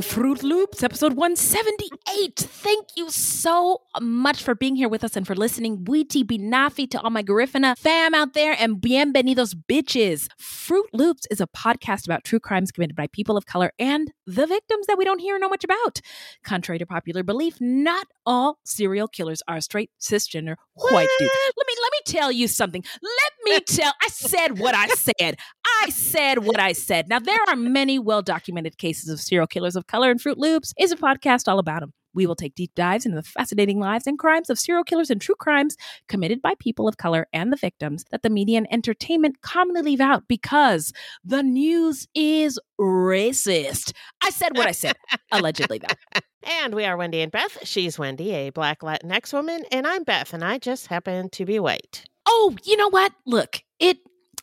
To Fruit Loops, episode 178. Thank you so much for being here with us and for listening. Buiti Binafi to all my Garifuna fam out there, and bienvenidos, bitches. Fruit Loops is a podcast about true crimes committed by people of color and the victims that we don't hear know much about. Contrary to popular belief, not all serial killers are straight, cisgender, white dudes. Let me let me tell you something. Let me tell. I said what I said. I said what I said. Now there are many well documented cases of serial killers of color, and Fruit Loops is a podcast all about them. We will take deep dives into the fascinating lives and crimes of serial killers and true crimes committed by people of color and the victims that the media and entertainment commonly leave out because the news is racist. I said what I said, allegedly, though. And we are Wendy and Beth. She's Wendy, a black Latinx woman, and I'm Beth, and I just happen to be white. Oh, you know what? Look, it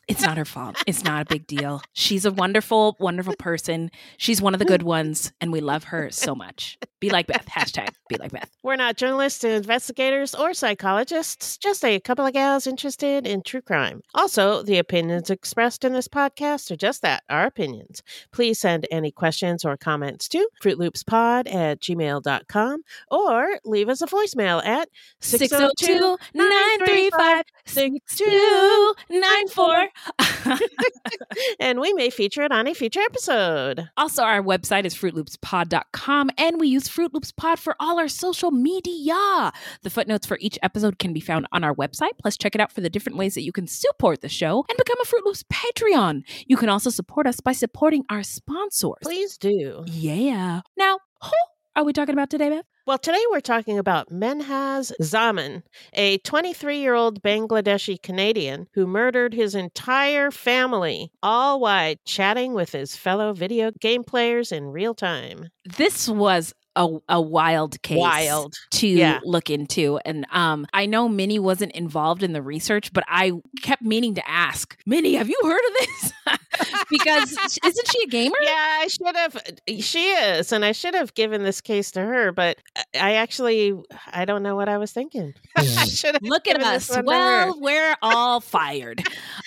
it's not her fault. It's not a big deal. She's a wonderful, wonderful person. She's one of the good ones, and we love her so much. Be like Beth. Hashtag be like Beth. We're not journalists, investigators, or psychologists, just a couple of gals interested in true crime. Also, the opinions expressed in this podcast are just that, our opinions. Please send any questions or comments to fruitloopspod at gmail.com or leave us a voicemail at 602 935 6294. and we may feature it on a future episode. Also, our website is fruitloopspod.com, and we use Fruit Loops Pod for all our social media. The footnotes for each episode can be found on our website. Plus, check it out for the different ways that you can support the show and become a Fruit Loops Patreon. You can also support us by supporting our sponsors. Please do. Yeah. Now, who are we talking about today, Beth? Well, today we're talking about Menhaz Zaman, a 23 year old Bangladeshi Canadian who murdered his entire family, all while chatting with his fellow video game players in real time. This was a, a wild case Wild. to Yeah. look into. And um, I know Minnie wasn't involved in the research, but I kept meaning to ask, Minnie, have you heard of this? because isn't she a gamer? Yeah, I should have. She is, and I should have given this case to her, but I actually, I don't know what I was thinking. I should have. Look at given us. one to her. Well, we're all fired.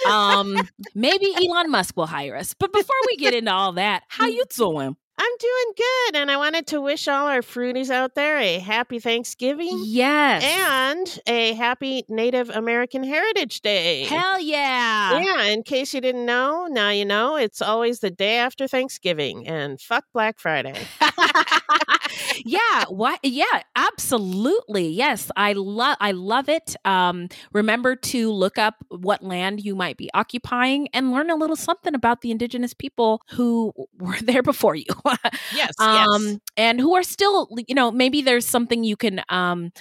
Um, maybe Elon Musk will hire us. But before we get into all that, how you doing? I'm doing good, and I wanted to wish all our fruities out there a happy Thanksgiving. Yes. and a happy Native American Heritage Day. Hell yeah. yeah, in case you didn't know, now you know. It's always the day after Thanksgiving, and fuck Black Friday. yeah what yeah absolutely yes i love i love it um remember to look up what land you might be occupying and learn a little something about the indigenous people who were there before you Yes, um yes. and who are still you know maybe there's something you can um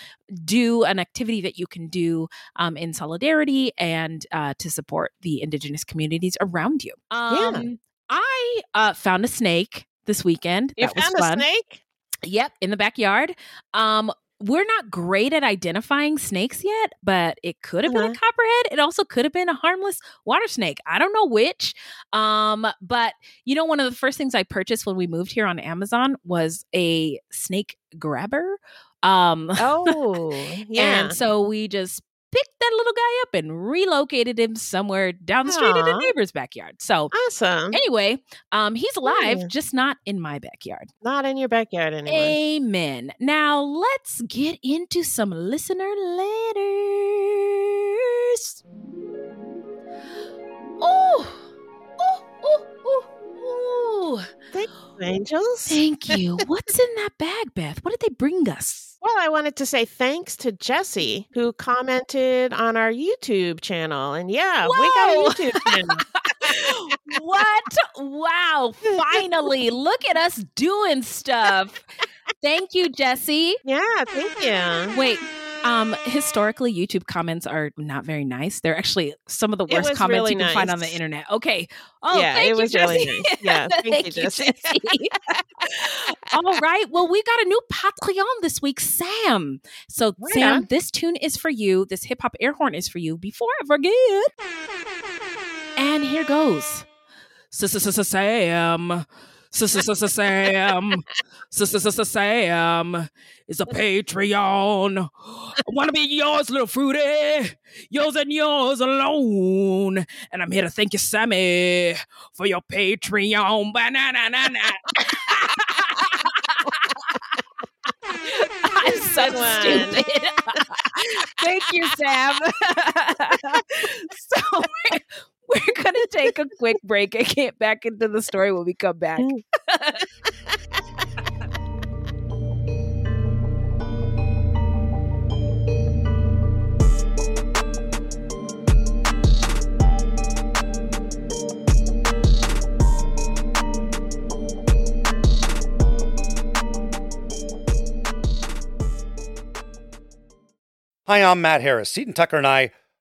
do an activity that you can do um in solidarity and uh to support the indigenous communities around you um i uh found a snake this weekend You that was found fun. a snake? Yep, in the backyard. Um, we're not great at identifying snakes yet, but it could have been a Uh-huh. copperhead. It also could have been a harmless water snake. I don't know which. Um, but you know, one of the first things I purchased when we moved here on Amazon was a snake grabber. Um, Oh, yeah. and so we just picked that little guy up and relocated him somewhere down the street in a neighbor's backyard. So awesome. anyway, um, he's alive, Yeah. just not in my backyard. Not in your backyard anymore. Amen. Now let's get into some listener letters. Oh, oh, oh, oh. angels. Thank you. What's in that bag, Beth? What did they bring us? Well, I wanted to say thanks to Jesse who commented on our YouTube channel. And yeah, we got a YouTube channel. what? Wow. Finally, look at us doing stuff. Thank you, Jesse. yeah, thank you. Wait, um, historically, YouTube comments are not very nice. They're actually some of the worst comments really you can find on the internet. Okay. Oh, Yeah, thank it you, was really nice. Yeah, thank you, Jesse. All right. Well, we got a new Patreon this week, Sam. So, Right Sam, on. this tune is for you. This hip hop air horn is for you. Before I forget. And here goes. Sam. Sam. Sam is a Patreon. I want to be yours, little fruity. Yours and yours alone. And I'm here to thank you, Sammy, for your Patreon. Banana. I'm so stupid. Thank you, Sam. so we're, we're going to take a quick break and get back into the story when we come back. Hi, I'm Matt Harris. Seton Tucker and I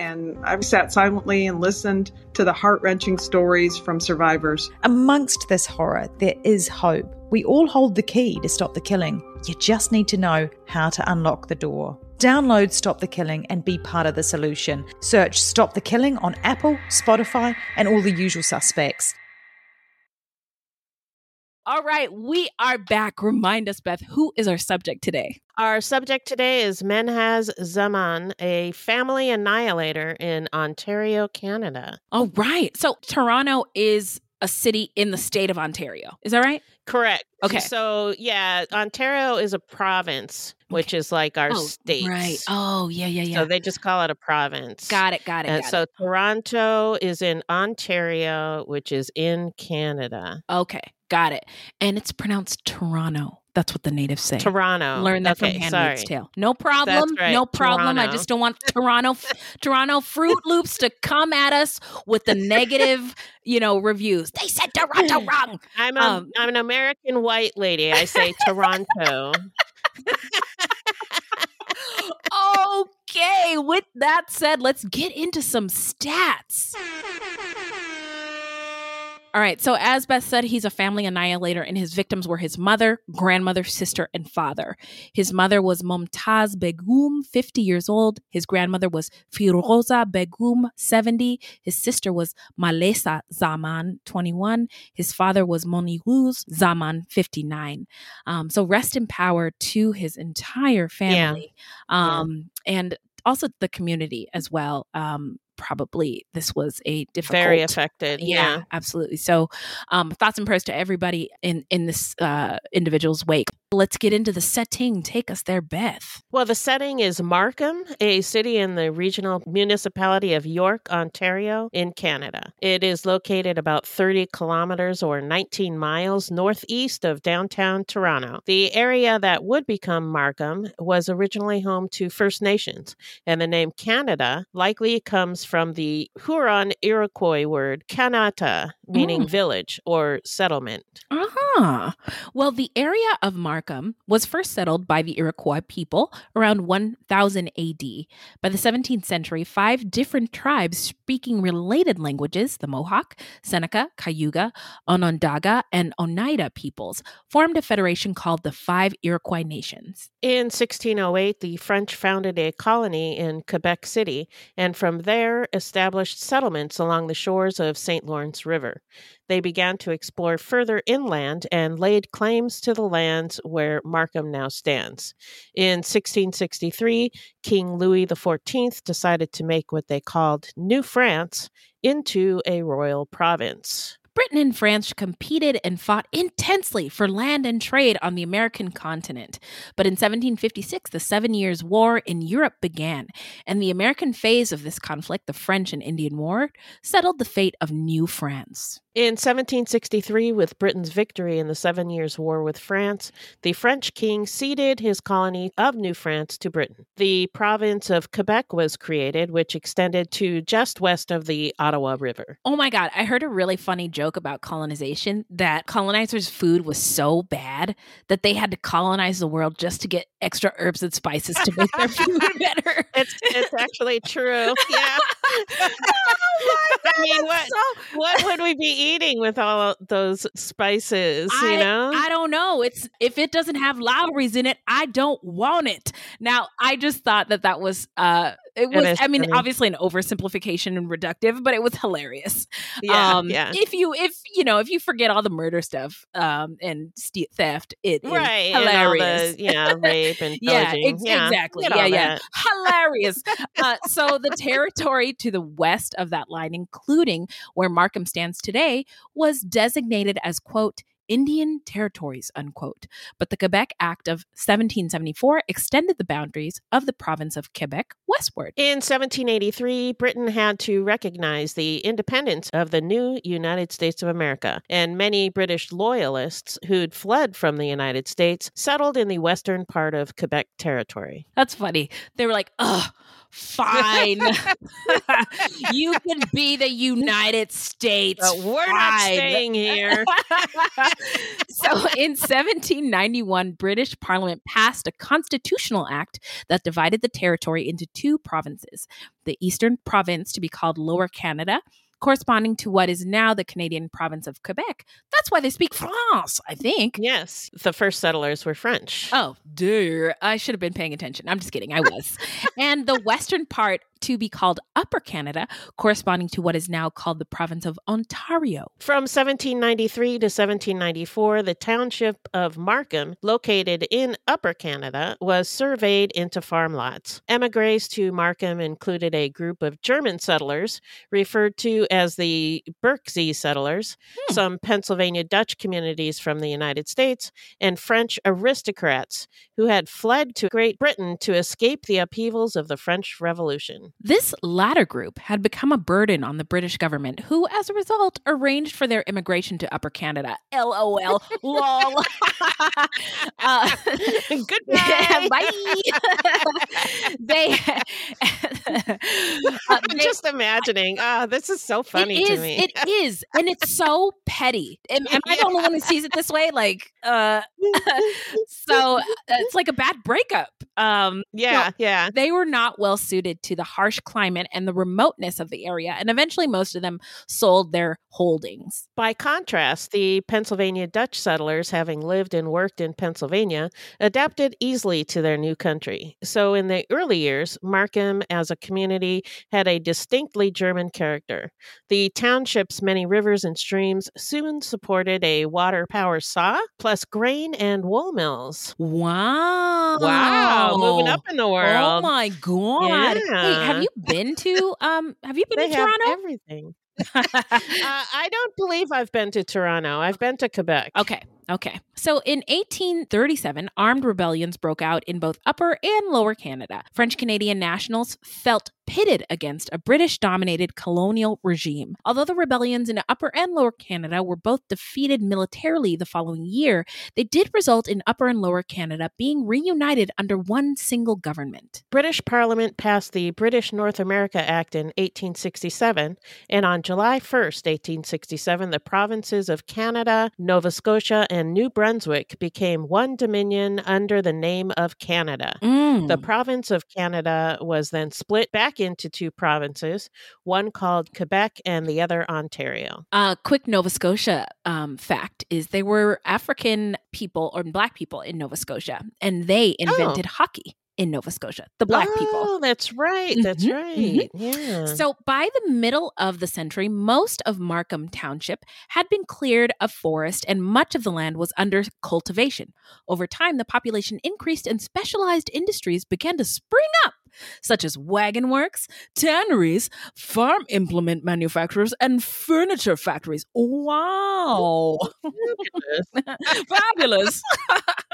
and I've sat silently and listened to the heart wrenching stories from survivors. Amongst this horror, there is hope. We all hold the key to stop the killing. You just need to know how to unlock the door. Download Stop the Killing and be part of the solution. Search Stop the Killing on Apple, Spotify, and all the usual suspects. All right, we are back. Remind us, Beth, who is our subject today? Our subject today is Menhaz Zaman, a family annihilator in Ontario, Canada. All right. So Toronto is a city in the state of Ontario. Is that right? Correct. Okay. So, yeah, Ontario is a province, which is like our oh, state. Right. Oh, yeah, yeah, yeah. So they just call it a province. got it, got it. And got so it. Toronto is in Ontario, which is in Canada. Okay, got it. And it's pronounced Toronto. That's what the natives say. Toronto. Learn that okay, from Handmaid's. Tale. No problem. right, No problem. I just don't want Toronto Toronto Fruit Loops to come at us with the negative, you know, reviews. They said Toronto wrong. I'm a, Um, am an American white lady. I say Toronto. okay, with that said, let's get into some stats. All right, so as Beth said, he's a family annihilator, and his victims were his mother, grandmother, sister, and father. His mother was Momtaz Begum, 50 years old. His grandmother was Firoza Begum, 70. His sister was Malesa Zaman, 21. His father was Moniruz Zaman, 59. Um, so rest in power to his entire family Yeah. um, and also the community as well. Um, probably this was a difficult, Very affected. yeah, Yeah. absolutely. So, um, thoughts and prayers to everybody in in this uh, individual's wake. Let's get into the setting. Take us there, Beth. Well, the setting is Markham, a city in the regional municipality of York, Ontario, in Canada. It is located about 30 kilometers or 19 miles northeast of downtown Toronto. The area that would become Markham was originally home to First Nations, and the name Canada likely comes from the Huron Iroquois word Kanata, meaning Mm. village or settlement. Ah, well, the area of Markham was first settled by the Iroquois people around 1000 AD. By the 17th century, five different tribes speaking related languages, the Mohawk, Seneca, Cayuga, Onondaga, and Oneida peoples, formed a federation called the Five Iroquois Nations. In 1608, the French founded a colony in Quebec City and from there established settlements along the shores of St. Lawrence River. They began to explore further inland and laid claims to the lands where Markham now stands. In 1663, King Louis XIV decided to make what they called New France into a royal province. Britain and France competed and fought intensely for land and trade on the American continent. But in 1756, the Seven Years' War in Europe began, and the American phase of this conflict, the French and Indian War, settled the fate of New France. In 1763, with Britain's victory in the Seven Years' War with France, the French king ceded his colony of New France to Britain. The province of Quebec was created, which extended to just west of the Ottawa River. Oh my God, I heard a really funny joke about colonization that colonizers' food was so bad that they had to colonize the world just to get extra herbs and spices to make their food better. It's, it's actually true. Yeah. Oh my I mean, what, so- what would we be eating with all those spices, I, you know? I don't know. It's if it doesn't have Lawry's in it, I don't want it. Now, I just thought that that was uh it was I mean, funny. obviously an oversimplification and reductive, but it was hilarious. yeah, um yeah. if you if you know, if you forget all the murder stuff um and ste- theft, it Right. hilarious. the, yeah, rape and yeah, ex- yeah, exactly. Yeah, yeah. that. Hilarious. uh, so the territory to the west of that line, including where Markham stands today, was designated as quote Indian territories, unquote. But the Quebec Act of 1774 extended the boundaries of the province of Quebec westward. In 1783, Britain had to recognize the independence of the new United States of America, and many British loyalists who'd fled from the United States settled in the western part of Quebec territory. That's funny. They were like, ugh, fine. you can be the United States. But we're not fine." staying here. so in 1791, British Parliament passed a constitutional act that divided the territory into two provinces the Eastern Province to be called Lower Canada. Corresponding to what is now the Canadian province of Quebec. That's why they speak France, I think. yes, the first settlers were French. Oh, dear. I should have been paying attention. I'm just kidding. I was. and the western part to be called Upper Canada, corresponding to what is now called the province of Ontario. From 1793 to 1794, the township of Markham, located in Upper Canada, was surveyed into farm lots. Emigres to Markham included a group of German settlers, referred to as the Berczy settlers, Hmm. some Pennsylvania Dutch communities from the United States, and French aristocrats who had fled to Great Britain to escape the upheavals of the French Revolution. This latter group had become a burden on the British government, who, as a result, arranged for their immigration to Upper Canada. LOL. Lol. uh, Goodbye. Bye. they, uh, I'm just imagining. Ah, this is so funny it is, to me. It is, and it's so petty. Am, am I the only one who sees it this way? Like, uh, so uh, it's like a bad breakup. Um, yeah, yeah. they were not well suited to the harsh climate and the remoteness of the area, and eventually most of them sold their holdings. By contrast, the Pennsylvania Dutch settlers, having lived and worked in Pennsylvania, adapted easily to their new country. So, in the early years, Markham as a community had a distinctly German character. The township's many rivers and streams soon supported a water power saw, plus grain and wool mills. Wow! Wow, moving up in the world. Oh my god! Wait, have you been to um? Have you been they to have Toronto? everything. uh, I don't believe I've been to Toronto. I've been to Quebec. Okay. Okay. So in 1837, armed rebellions broke out in both Upper and Lower Canada. French Canadian nationals felt pitted against a British dominated colonial regime. Although the rebellions in Upper and Lower Canada were both defeated militarily the following year, they did result in Upper and Lower Canada being reunited under one single government. British Parliament passed the British North America Act in 1867, and on July 1st, 1867, the provinces of Canada, Nova Scotia, and New Brunswick became one dominion under the name of Canada. Mm. The province of Canada was then split back into two provinces, one called Quebec and the other Ontario. A quick Nova Scotia um, fact is there were African people or black people in Nova Scotia, and they invented hockey in Nova Scotia, the black oh, people. Oh, that's right. That's Mhm, right. Yeah. So, by the middle of the century, most of Markham Township had been cleared of forest and much of the land was under cultivation. Over time, the population increased and specialized industries began to spring up, such as wagon works, tanneries, farm implement manufacturers, and furniture factories. Wow! Fabulous.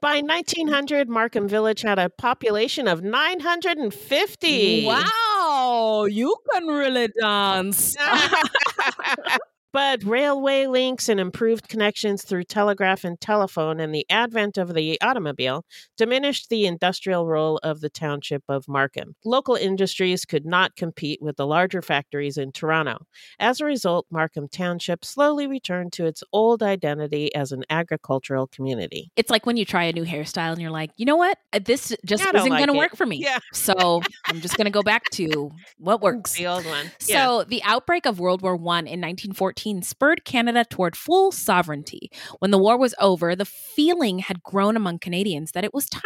By 1900, Markham Village had a population of 950. Wow, you can really dance. But railway links and improved connections through telegraph and telephone and the advent of the automobile diminished the industrial role of the township of Markham. Local industries could not compete with the larger factories in Toronto. As a result, Markham Township slowly returned to its old identity as an agricultural community. It's like when you try a new hairstyle and you're like, you know what? Uh, This just isn't like going to work for me. Yeah. So I'm just going to go back to what works. The old one. So the outbreak of World War I in 1914 spurred Canada toward full sovereignty. When the war was over, the feeling had grown among Canadians that it was time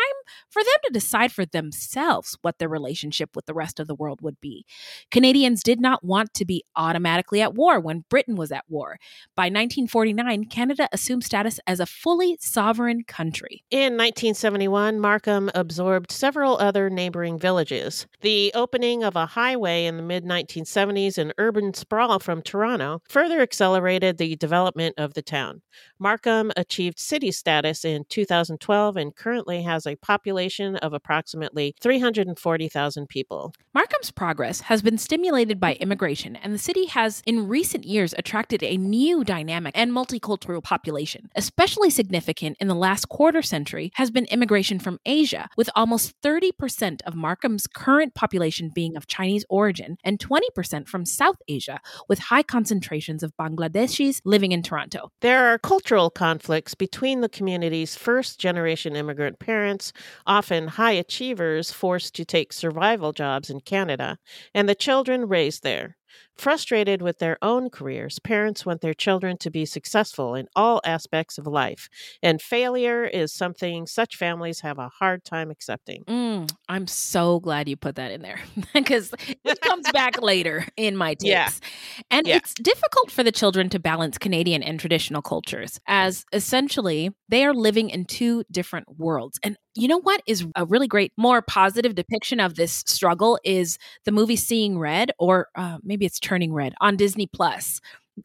for them to decide for themselves what their relationship with the rest of the world would be. Canadians did not want to be automatically at war when Britain was at war. By 1949, Canada assumed status as a fully sovereign country. In 1971, Markham absorbed several other neighboring villages. The opening of a highway in the mid 1970s and urban sprawl from Toronto further accelerated the development of the town. Markham achieved city status in 2012 and currently has a population of approximately 340,000 people. Markham's progress has been stimulated by immigration, and the city has, in recent years, attracted a new dynamic and multicultural population. Especially significant in the last quarter century has been immigration from Asia, with almost 30% of Markham's current population being of Chinese origin and 20% from South Asia, with high concentrations of Bangladeshis living in Toronto. There are cultural conflicts between the community's first generation immigrant parents, often high achievers forced to take survival jobs in Canada, and the children raised there. Frustrated with their own careers, parents want their children to be successful in all aspects of life, and failure is something such families have a hard time accepting. Mm, I'm so glad you put that in there because it comes back later in my takes. Yeah. And Yeah. it's difficult for the children to balance Canadian and traditional cultures, as essentially they are living in two different worlds. And you know what is a really great, more positive depiction of this struggle is the movie Seeing Red, or uh, maybe it's Turning Red on Disney Plus.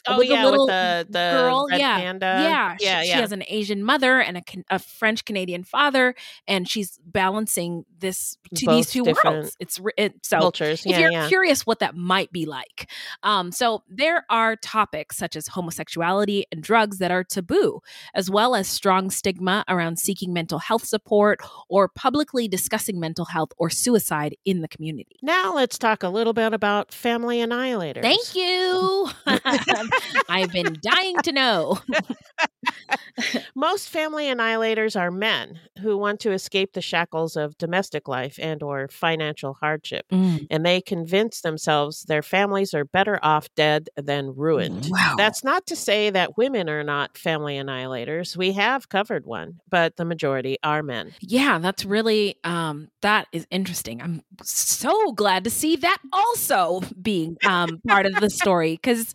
Oh With the yeah, little with the the girl, yeah, panda. yeah, she, yeah, she has an Asian mother and a, a French Canadian father, and she's balancing this to these two worlds. It's it, so cultures. if Yeah, you're yeah. curious what that might be like, um, so there are topics such as homosexuality and drugs that are taboo, as well as strong stigma around seeking mental health support or publicly discussing mental health or suicide in the community. Now let's talk a little bit about family annihilators. Thank you. I've been dying to know. Most family annihilators are men who want to escape the shackles of domestic life and or financial hardship, and they convince themselves their families are better off dead than ruined. Wow. That's not to say that women are not family annihilators. We have covered one, but the majority are men. Yeah, that's really um that is interesting. I'm so glad to see that also being um part of the story cuz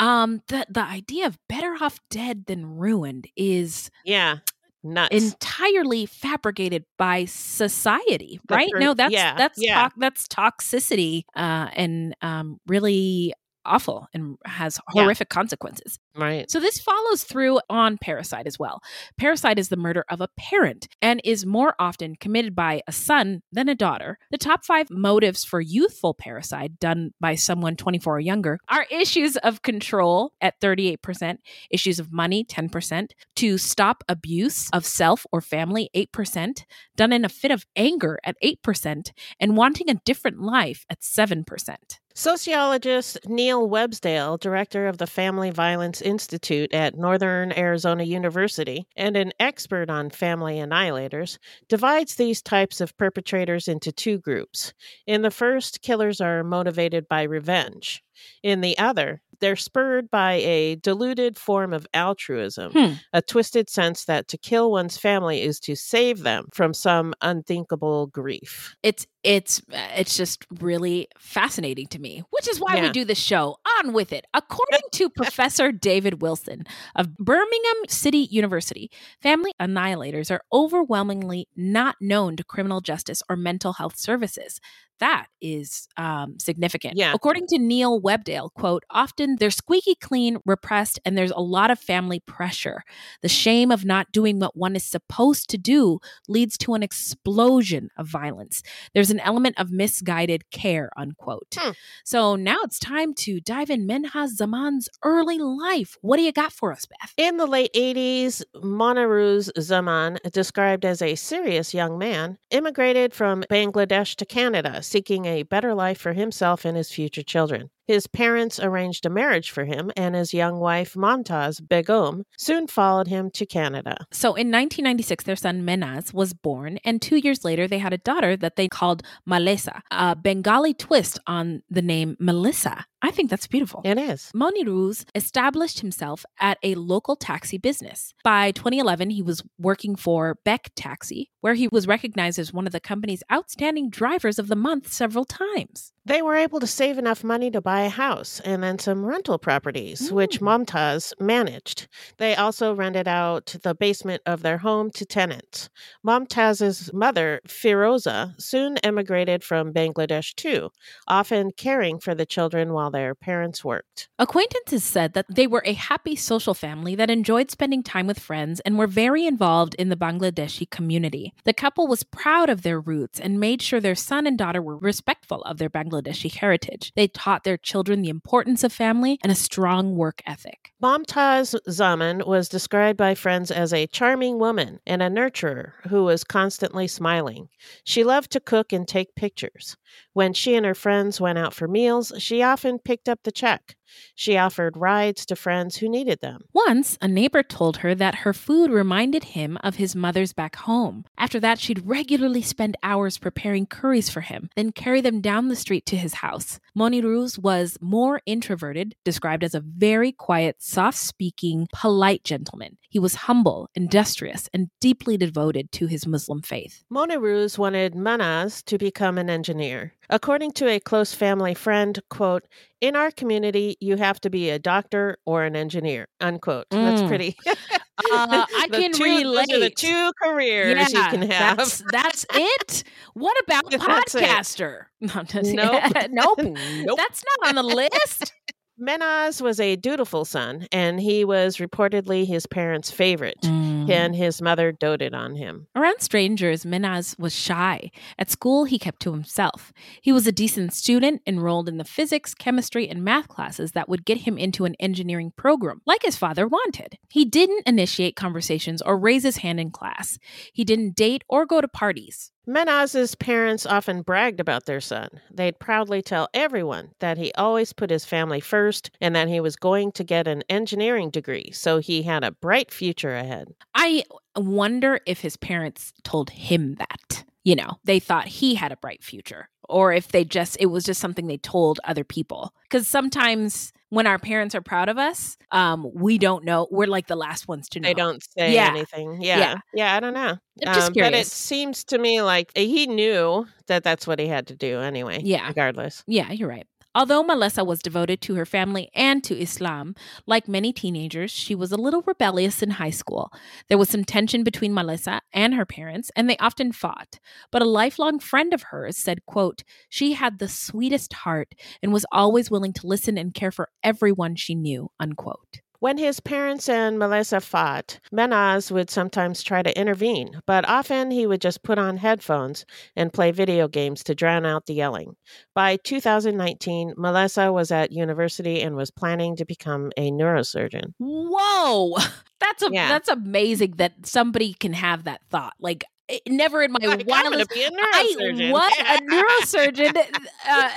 um the the idea of better off dead than ruined is Yeah. Nuts. entirely fabricated by society, right? no, that's yeah, that's yeah. tox- that's toxicity uh and um really awful and has Yeah. horrific consequences. Right. So this follows through on parricide as well. Parricide is the murder of a parent and is more often committed by a son than a daughter. The top five motives for youthful parricide done by someone 24 or younger are issues of control at 38%, issues of money 10%, to stop abuse of self or family 8%, done in a fit of anger at 8%, and wanting a different life at 7%. Sociologist Neil Websdale, director of the Family Violence Institute at Northern Arizona University and an expert on family annihilators, divides these types of perpetrators into two groups. In the first, killers are motivated by revenge. In the other, they're spurred by a diluted form of altruism, Hmm. a twisted sense that to kill one's family is to save them from some unthinkable grief. it's it's it's just really fascinating to me which is why we do this show on with it according to professor david wilson of birmingham city university family annihilators are overwhelmingly not known to criminal justice or mental health services that is um, significant. Yeah. According to Neil Websdale, quote, often they're squeaky clean, repressed, and there's a lot of family pressure. The shame of not doing what one is supposed to do leads to an explosion of violence. There's an element of misguided care, unquote. Hmm. So now it's time to dive in Menhaz Zaman's early life. What do you got for us, Beth? In the late 80s, Moniruz Zaman, described as a serious young man, immigrated from Bangladesh to Canada, seeking a better life for himself and his future children. His parents arranged a marriage for him, and his young wife, Momtaz Begum, soon followed him to Canada. So in 1996, their son Menhaz was born, and two years later, they had a daughter that they called Malesa, a Bengali twist on the name Melissa. I think that's beautiful. It is. Moniruz established himself at a local taxi business. By 2011, he was working for Beck Taxi, where he was recognized as one of the company's outstanding drivers of the month several times. They were able to save enough money to buy a house and then some rental properties, which mm. Momtaz managed. They also rented out the basement of their home to tenants. Momtaz's mother, Firoza, soon emigrated from Bangladesh too, often caring for the children while their parents worked. Acquaintances said that they were a happy social family that enjoyed spending time with friends and were very involved in the Bangladeshi community. The couple was proud of their roots and made sure their son and daughter were respectful of their Bangladeshi heritage. They taught their children the importance of family and a strong work ethic. Momtaz Zaman was described by friends as a charming woman and a nurturer who was constantly smiling. She loved to cook and take pictures. When she and her friends went out for meals, she often picked up the check. She offered rides to friends who needed them. Once, a neighbor told her that her food reminded him of his mother's back home. After that, she'd regularly spend hours preparing curries for him, then carry them down the street to his house. Moniruz was more introverted, described as a very quiet, soft speaking, polite gentleman. He was humble, industrious, and deeply devoted to his Muslim faith. Moniruz wanted Manaz to become an engineer. According to a close family friend, quote, in our community, you have to be a doctor or an engineer, unquote. That's Mm. pretty. Uh, I can two, those are the two careers you can have. That's, that's it. What about podcaster? No, Nope. nope. Nope. That's not on the list. Menhaz was a dutiful son, and he was reportedly his parents' favorite. Mm. And his mother doted on him. Around strangers, Minaz was shy. At school, he kept to himself. He was a decent student, enrolled in the physics, chemistry, and math classes that would get him into an engineering program, like his father wanted. He didn't initiate conversations or raise his hand in class. He didn't date or go to parties. Menhaz's parents often bragged about their son. They'd proudly tell everyone that he always put his family first and that he was going to get an engineering degree, so he had a bright future ahead. I wonder if his parents told him that. You know, they thought he had a bright future, or if they just, it was just something they told other people. Because sometimes when our parents are proud of us, um, we don't know. We're like the last ones to know. They don't say Yeah. anything. Yeah. Yeah. yeah. I don't know. I'm just Um, but it seems to me like he knew that that's what he had to do anyway. Yeah. Regardless. Yeah, you're right. Although Melissa was devoted to her family and to Islam, like many teenagers, she was a little rebellious in high school. There was some tension between Melissa and her parents, and they often fought. But a lifelong friend of hers said, quote, she had the sweetest heart and was always willing to listen and care for everyone she knew, unquote. When his parents and Melissa fought, Menhaz would sometimes try to intervene, but often he would just put on headphones and play video games to drown out the yelling. By 2019, Melissa was at university and was planning to become a neurosurgeon. Whoa. That's a, Yeah. that's amazing that somebody can have that thought. Like never in my wildest be a I, what a neurosurgeon uh,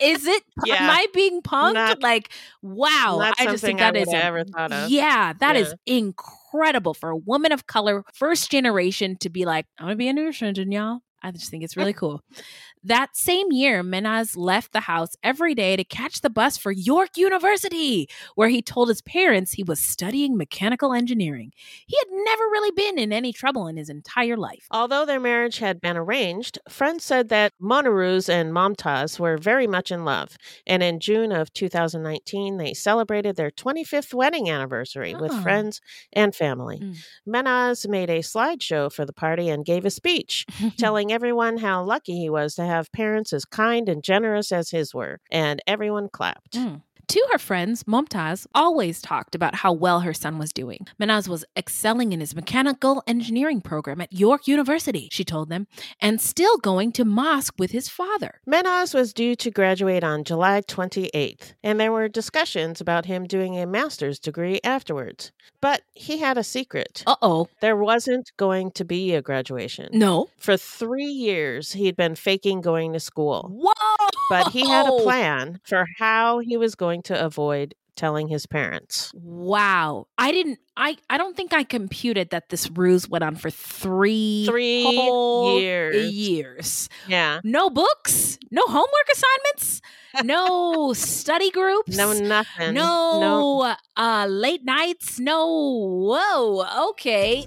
is it Yeah. am i being punked Not- like wow i just think that is would have a- ever thought of. yeah that is Yeah. incredible for a woman of color first generation to be like i'm gonna be a neurosurgeon y'all i just think it's really cool that same year menaz left the house every day to catch the bus for york university where he told his parents he was studying mechanical engineering he had never really been in any trouble in his entire life Although their marriage had been arranged, friends said that Moniruz and Momtaz were very much in love. And in June of 2019, they celebrated their 25th wedding anniversary with Oh. friends and family. Mm. Menaz made a slideshow for the party and gave a speech telling everyone how lucky he was to have parents as kind and generous as his were. And everyone clapped. Mm. To her friends, Momtaz always talked about how well her son was doing. Menhaz was excelling in his mechanical engineering program at York University, she told them, and still going to mosque with his father. Menhaz was due to graduate on July 28th, and there were discussions about him doing a master's degree afterwards. But he had a secret. Uh oh. There wasn't going to be a graduation. No. For three years, he'd been faking going to school. Whoa. But he had a plan for how he was going to avoid telling his parents. Wow. I didn't I I don't think I computed that this ruse went on for 3 Three whole years. years. Yeah. No books, no homework assignments, no study groups. No, nothing. No, uh late nights. No. Whoa. Okay.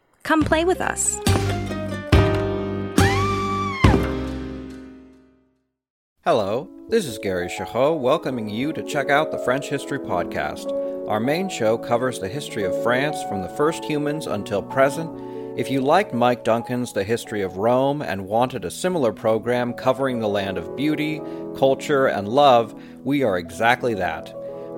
Come play with us. Hello, this is Gary Chahot welcoming you to check out the French History Podcast. Our main show covers the history of France from the first humans until present. If you liked Mike Duncan's The History of Rome and wanted a similar program covering the land of beauty, culture, and love, we are exactly that.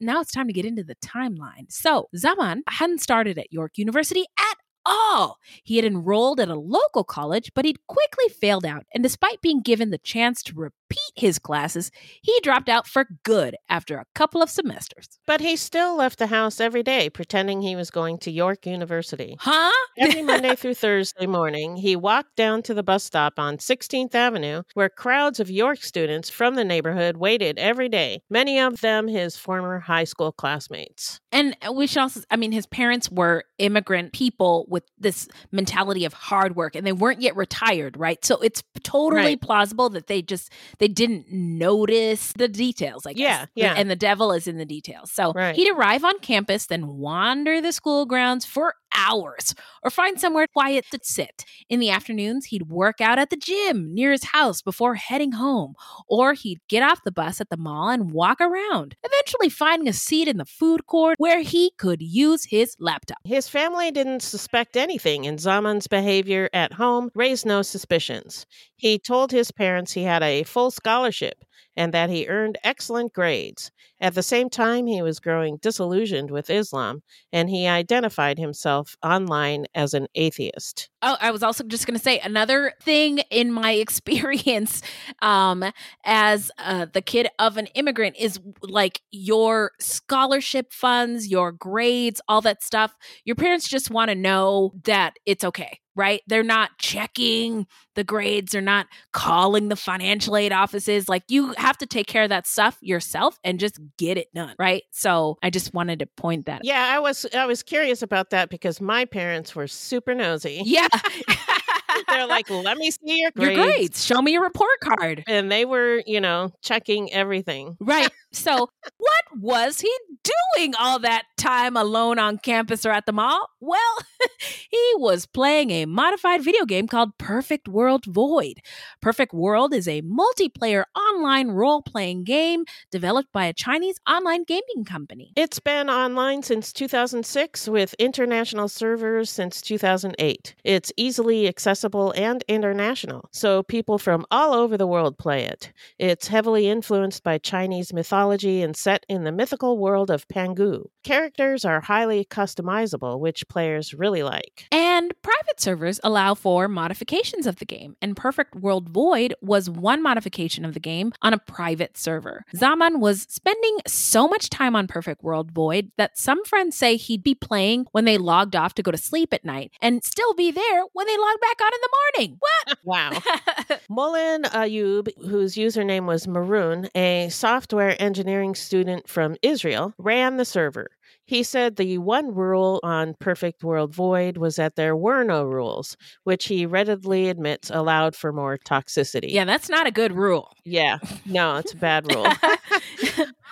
Now it's time to get into the timeline. So, Zaman hadn't started at York University at all. He had enrolled at a local college, but he'd quickly failed out. And despite being given the chance to repeat his classes, he dropped out for good after a couple of semesters. But he still left the house every day, pretending he was going to York University. Huh? Every Monday through Thursday morning, he walked down to the bus stop on 16th Avenue, where crowds of York students from the neighborhood waited every day, many of them his former high school classmates. And uh, we should also, I mean, his parents were immigrant people with this mentality of hard work and they weren't yet retired, right? So it's totally Right. plausible that they just, they didn't notice the details, I guess. Yeah, yeah. And the devil is in the details. So Right. he'd arrive on campus, then wander the school grounds for hours or find somewhere quiet to sit. In the afternoons, he'd work out at the gym near his house before heading home, or he'd get off the bus at the mall and walk around, eventually finding a seat in the food court where he could use his laptop. His family didn't suspect anything, and Zaman's behavior at home raised no suspicions. He told his parents he had a full scholarship and that he earned excellent grades. At the same time, he was growing disillusioned with Islam, and he identified himself online as an atheist. Oh, I was also just going to say another thing in my experience um, as uh, the kid of an immigrant is like your scholarship funds, your grades, all that stuff. Your parents just want to know that it's okay, right? They're not checking the grades, they're not calling the financial aid offices. Like you have to take care of that stuff yourself and just get it done, right? So I just wanted to point that. Yeah, I was I was curious about that because my parents were super nosy. Yeah. They're like, "Let me see your grades. your grades." Show me your report card. And they were, you know, checking everything. Right. So, what was he doing all that time alone on campus or at the mall? Well, he was playing a modified video game called Perfect World Void. Perfect World is a multiplayer online role playing game developed by a Chinese online gaming company. It's been online since 2006 with international servers since 2008. It's easily accessible and international, so people from all over the world play it. It's heavily influenced by Chinese mythology and set in the mythical world of Pangu. Characters are highly customizable, which players really like. And private servers allow for modifications of the game, and Perfect World Void was one modification of the game on a private server. Zaman was spending so much time on Perfect World Void that some friends say he'd be playing when they logged off to go to sleep at night and still be there when they logged back on in the morning. What? Wow. What? Mullen Ayub, whose username was Maroon, a software engineering student from Israel, ran the server. He said the one rule on Perfect World Void was that there were no rules, which he readily admits allowed for more toxicity. yeah, that's not a good rule. Yeah. No, it's a bad rule.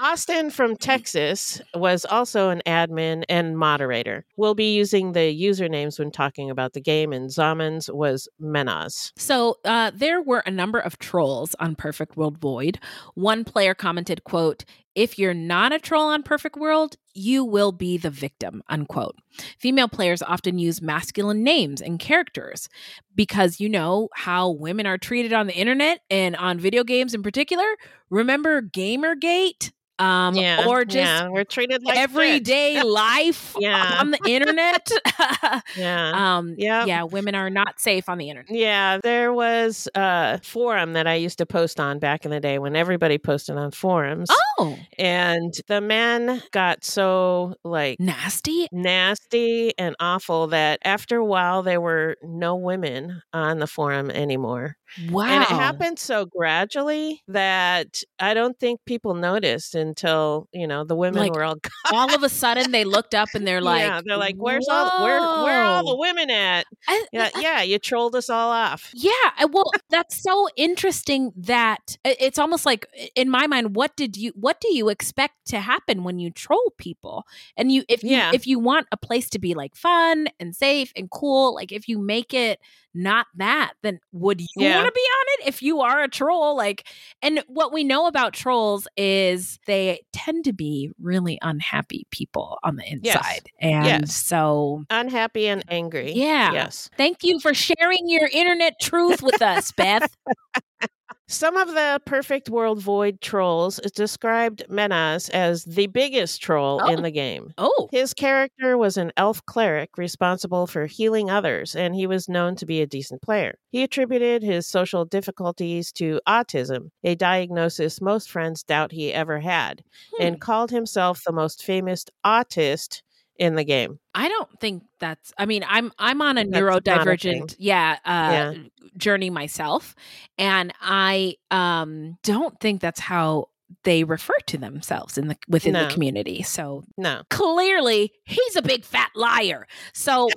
Austin from Texas was also an admin and moderator. We'll be using the usernames when talking about the game, and Zaman's was Menhaz. So uh, there were a number of trolls on Perfect World Void. One player commented, "quote If you're not a troll on Perfect World, you will be the victim." Unquote. Female players often use masculine names and characters because you know how women are treated on the internet and on video games in particular. Remember Gamergate? Um, yeah, or just yeah, we're treated like everyday life Yeah. on the internet. Yeah. um, Yep. yeah, women are not safe on the internet. Yeah, there was a forum that I used to post on back in the day when everybody posted on forums. Oh, And the men got so like nasty. nasty and awful that after a while there were no women on the forum anymore. Wow. And it happened so gradually that I don't think people noticed until, you know, the women Like, were all gone. All of a sudden, they looked up and they're like, yeah, they're like, Where's all where where are all the women at? I- Yeah, I- yeah, you trolled us all off. Yeah, well, that's so interesting that it's almost like in my mind, what did you what do you expect to happen when you troll people? And you if you Yeah. if you want a place to be like fun and safe and cool, like if you make it not that, then would you Yeah. want to be on it if you are a troll? Like and what we know about trolls is they tend to be really unhappy people on the Yes. inside. And Yes. so Unhappy and angry. Yeah. Yes. Thank you for sharing your internet truth with us, Beth. Some of the Perfect World Void trolls described Menhaz as the biggest troll Oh. in the game. Oh, His character was an elf cleric responsible for healing others, and he was known to be a decent player. He attributed his social difficulties to autism, a diagnosis most friends doubt he ever had, Hmm. and called himself the most famous autist in the game. I don't think that's. I mean, I'm I'm on a That's not a neurodivergent, yeah, uh, Yeah. journey myself, and I um don't think that's how they refer to themselves in the within the community. So No. clearly he's a big fat liar. So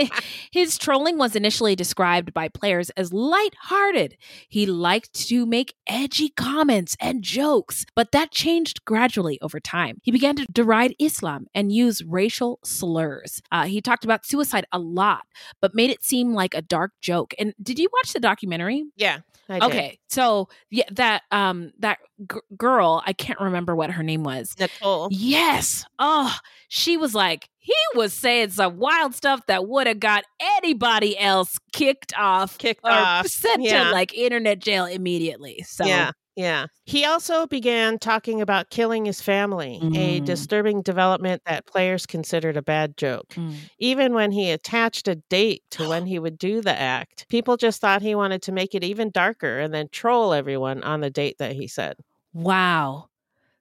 his trolling was initially described by players as lighthearted. He liked to make edgy comments and jokes, but that changed gradually over time. He began to deride Islam and use racial slurs. Uh, he talked about suicide a lot, but made it seem like a dark joke. And did you watch the documentary? Yeah. I did. Okay, so yeah, that um that g- girl, I can't remember what her name was. Nicole. Yes. Oh, she was like, he was saying some wild stuff that would have got anybody else kicked off, Kicked or off. sent Yeah. to like internet jail immediately. So Yeah. Yeah. He also began talking about killing his family, a Mm. disturbing development that players considered a bad joke. Mm. Even when he attached a date to when he would do the act, people just thought he wanted to make it even darker and then troll everyone on the date that he said. Wow.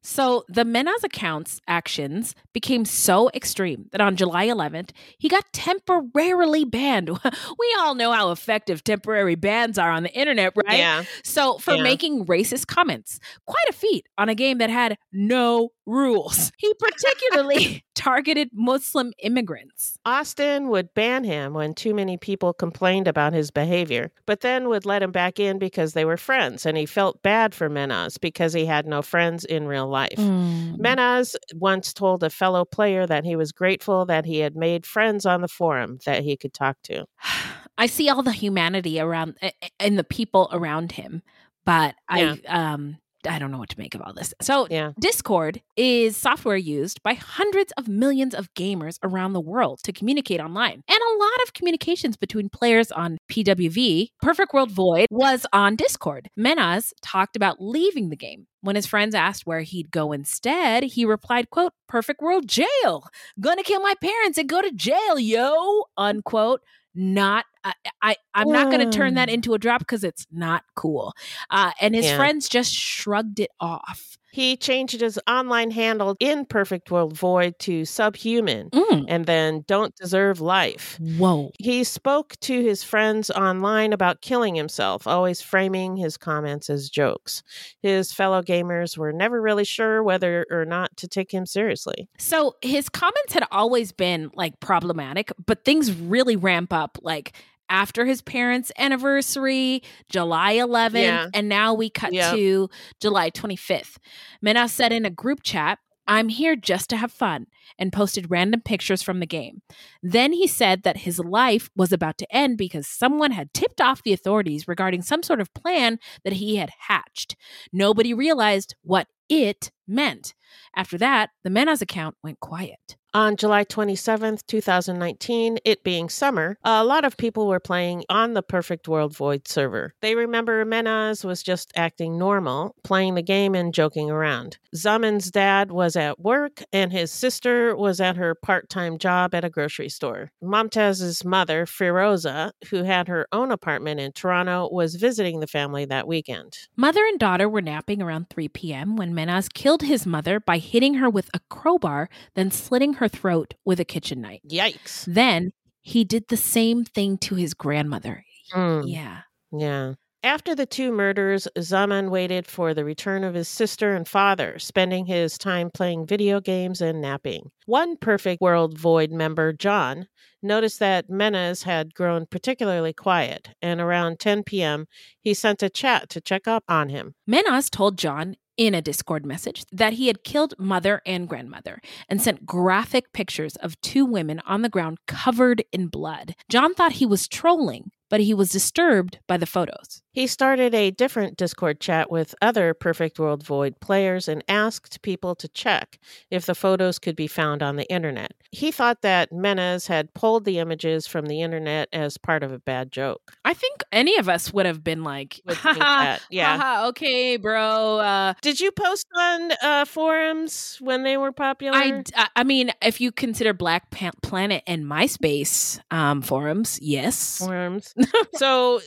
So the Menhaz account's actions became so extreme that on July 11th, he got temporarily banned. we all know how effective temporary bans are on the internet, right? Yeah. So, for Yeah. making racist comments, quite a feat on a game that had no rules. He particularly targeted Muslim immigrants. Austin would ban him when too many people complained about his behavior, but then would let him back in because they were friends, and he felt bad for Menhaz because he had no friends in real life. Hmm. Menhaz once told a fellow player that he was grateful that he had made friends on the forum that he could talk to. I see all the humanity around a- a- and the people around him, but I um I don't know what to make of all this. So Yeah. Discord is software used by hundreds of millions of gamers around the world to communicate online. And a lot of communications between players on PWV, Perfect World Void, was on Discord. Menhaz talked about leaving the game. When his friends asked where he'd go instead, he replied, quote, Perfect World Jail. Gonna kill my parents and go to jail, yo, unquote. Not I, I I'm not gonna turn that Mm. into a drop because it's not cool. Uh, and his Yeah. friends just shrugged it off. He changed his online handle in Perfect World Void to Subhuman Mm. and then Don't Deserve Life. Whoa. He spoke to his friends online about killing himself, always framing his comments as jokes. His fellow gamers were never really sure whether or not to take him seriously. So his comments had always been like problematic, but things really ramp up like after his parents' anniversary, July 11th, Yeah. and now we cut Yep. to July 25th. Mena said in a group chat, I'm here just to have fun, and posted random pictures from the game. Then he said that his life was about to end because someone had tipped off the authorities regarding some sort of plan that he had hatched. Nobody realized what it meant. After that, the Menhaz account went quiet. On July 27th, 2019, it being summer, a lot of people were playing on the Perfect World Void server. They remember Menhaz was just acting normal, playing the game and joking around. Zaman's dad was at work, and his sister was at her part time job at a grocery store. Momtaz's mother, Firoza, who had her own apartment in Toronto, was visiting the family that weekend. Mother and daughter were napping around 3 p.m. when Menhaz killed his mother by hitting her with a crowbar, then slitting her throat with a kitchen knife. Yikes. Then he did the same thing to his grandmother. Mm. Yeah. Yeah. After the two murders, Zaman waited for the return of his sister and father, spending his time playing video games and napping. One Perfect World Void member, John, noticed that Menhaz had grown particularly quiet, and around 10 p.m., he sent a chat to check up on him. Menhaz told John in a Discord message that he had killed mother and grandmother and sent graphic pictures of two women on the ground covered in blood. John thought he was trolling, but he was disturbed by the photos. He started a different Discord chat with other Perfect World Void players and asked people to check if the photos could be found on the internet. He thought that Menhaz had pulled the images from the internet as part of a bad joke. I think any of us would have been like, that, yeah. haha, okay, bro. Uh, Did you post on uh, forums when they were popular? I, I- I mean, if you consider Black Pa- Planet and MySpace um, forums, yes. forums. so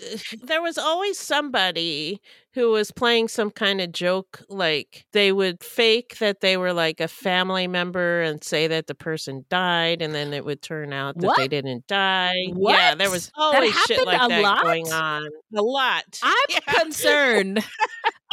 there was always somebody who was playing some kind of joke like they would fake that they were like a family member and say that the person died and then it would turn out that they didn't die. Yeah, there What? was That always shit happened like a that lot? going on. A lot. I'm Yeah. concerned.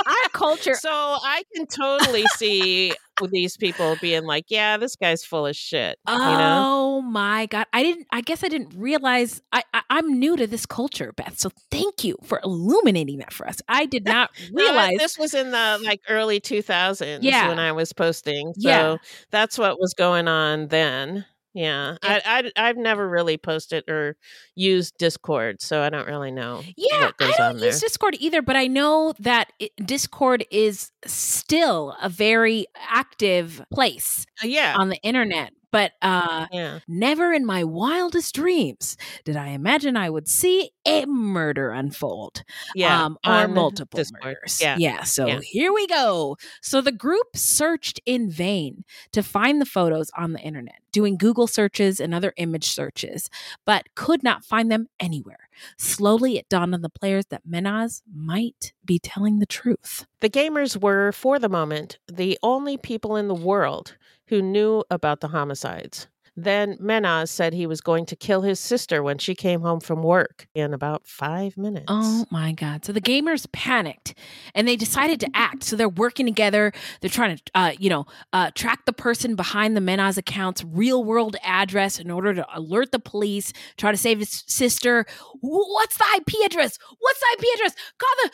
Our culture. So I can totally see these people being like, "Yeah, this guy's full of shit." Oh you know? Oh my god! I didn't. I guess I didn't realize. I, I I'm new to this culture, Beth. So thank you for illuminating that for us. I did not No, realize. this was in the like early 2000s Yeah. when I was posting. So Yeah. that's what was going on then. Yeah. I, I I've never really posted or used Discord, so I don't really know yeah, what goes I don't there. use Discord either, but I know that it, Discord is still a very active place Uh, yeah. on the internet. But uh, yeah. never in my wildest dreams did I imagine I would see a murder unfold. Yeah. um, or multiple murders. Yeah. yeah. So Yeah. here we go. So the group searched in vain to find the photos on the internet, doing Google searches and other image searches, but could not find them anywhere. Slowly, it dawned on the players that Menhaz might be telling the truth. The gamers were, for the moment, the only people in the world who knew about the homicides. Then Menhaz said he was going to kill his sister when she came home from work in about five minutes. Oh my God. So the gamers panicked and they decided to act. So they're working together. They're trying to, uh, you know, uh, track the person behind the Menhaz account's real world address in order to alert the police, try to save his sister. What's the IP address? What's the IP address? Call the,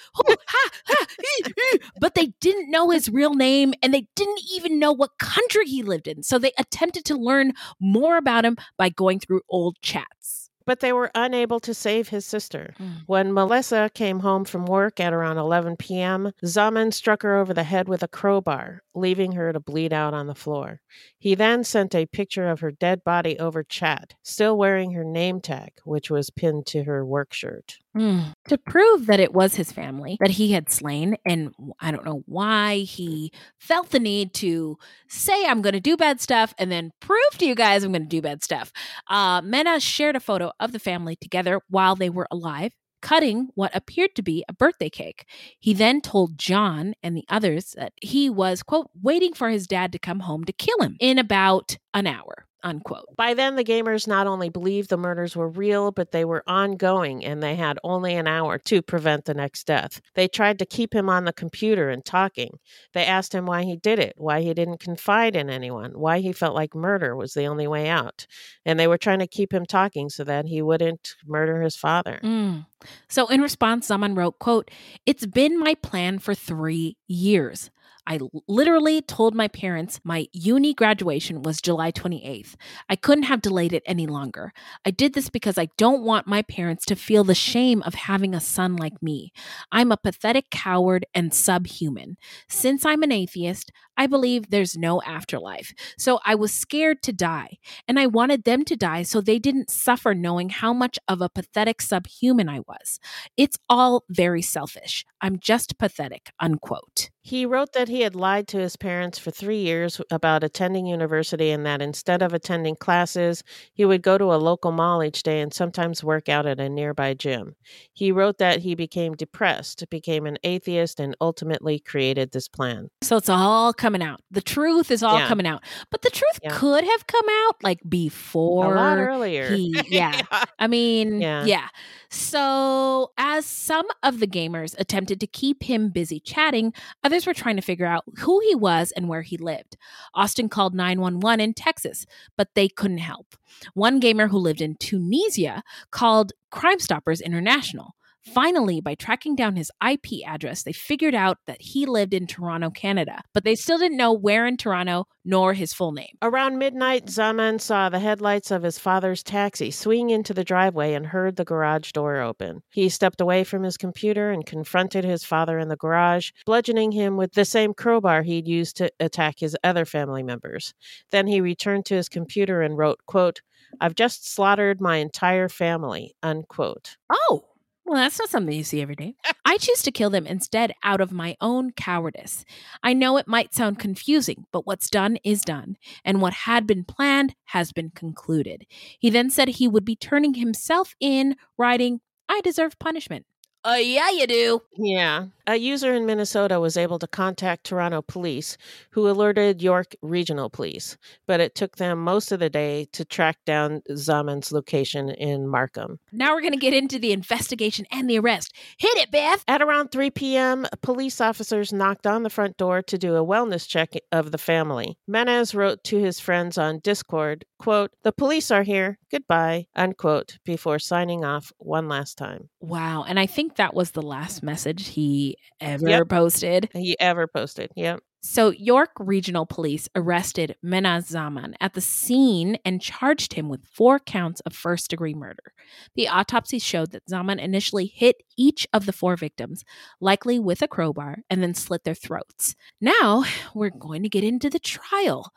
but they didn't know his real name and they didn't even know what country he lived in. So they attempted to learn more about him by going through old chats. But they were unable to save his sister. Hmm. When Melissa came home from work at around 11 p.m., Zaman struck her over the head with a crowbar, leaving her to bleed out on the floor. He then sent a picture of her dead body over chat, still wearing her name tag, which was pinned to her work shirt. Mm. To prove that it was his family that he had slain, and I don't know why he felt the need to say, I'm going to do bad stuff, and then prove to you guys I'm going to do bad stuff. Uh, Mena shared a photo of the family together while they were alive. Cutting what appeared to be a birthday cake. He then told John and the others that he was, quote, waiting for his dad to come home to kill him in about an hour, unquote. By then, the gamers not only believed the murders were real, but they were ongoing and they had only an hour to prevent the next death. They tried to keep him on the computer and talking. They asked him why he did it, why he didn't confide in anyone, why he felt like murder was the only way out. And they were trying to keep him talking so that he wouldn't murder his father. Mm. So in response, Zaman wrote, quote, It's been my plan for three years. I literally told my parents my uni graduation was July 28th. I couldn't have delayed it any longer. I did this because I don't want my parents to feel the shame of having a son like me. I'm a pathetic coward and subhuman. Since I'm an atheist, I believe there's no afterlife. So I was scared to die, and I wanted them to die so they didn't suffer knowing how much of a pathetic subhuman I was. It's all very selfish. I'm just pathetic, unquote. He wrote that he had lied to his parents for three years about attending university and that instead of attending classes, he would go to a local mall each day and sometimes work out at a nearby gym. He wrote that he became depressed, became an atheist, and ultimately created this plan. So it's all coming out. The truth is all Yeah. coming out. But the truth Yeah. could have come out like before. a lot earlier. he- yeah. I mean, Yeah. yeah. So, as some of the gamers attempted to keep him busy chatting, others were trying to figure out who he was and where he lived. Austin called 911 in Texas, but they couldn't help. One gamer who lived in Tunisia called Crime Stoppers International, Finally, by tracking down his IP address, they figured out that he lived in Toronto, Canada, but they still didn't know where in Toronto nor his full name. Around midnight, Zaman saw the headlights of his father's taxi swing into the driveway and heard the garage door open. He stepped away from his computer and confronted his father in the garage, bludgeoning him with the same crowbar he'd used to attack his other family members. Then he returned to his computer and wrote, quote, I've just slaughtered my entire family, unquote. Oh, well, that's not something you see every day. I choose to kill them instead out of my own cowardice. I know it might sound confusing, but what's done is done, and what had been planned has been concluded. He then said he would be turning himself in, writing, I deserve punishment. Uh, yeah, you do. Yeah. A user in Minnesota was able to contact Toronto police, who alerted York Regional Police, but it took them most of the day to track down Zaman's location in Markham. Now we're going to get into the investigation and the arrest. Hit it, Beth. At around 3 p.m., police officers knocked on the front door to do a wellness check of the family. Menhaz wrote to his friends on Discord, quote, The police are here. Goodbye, unquote, before signing off one last time. Wow. And I think that was the last message he ever Yep. posted. He ever posted. Yep. So, York Regional Police arrested Menhaz Zaman at the scene and charged him with four counts of first degree murder. The autopsy showed that Zaman initially hit each of the four victims, likely with a crowbar, and then slit their throats. Now, we're going to get into the trial.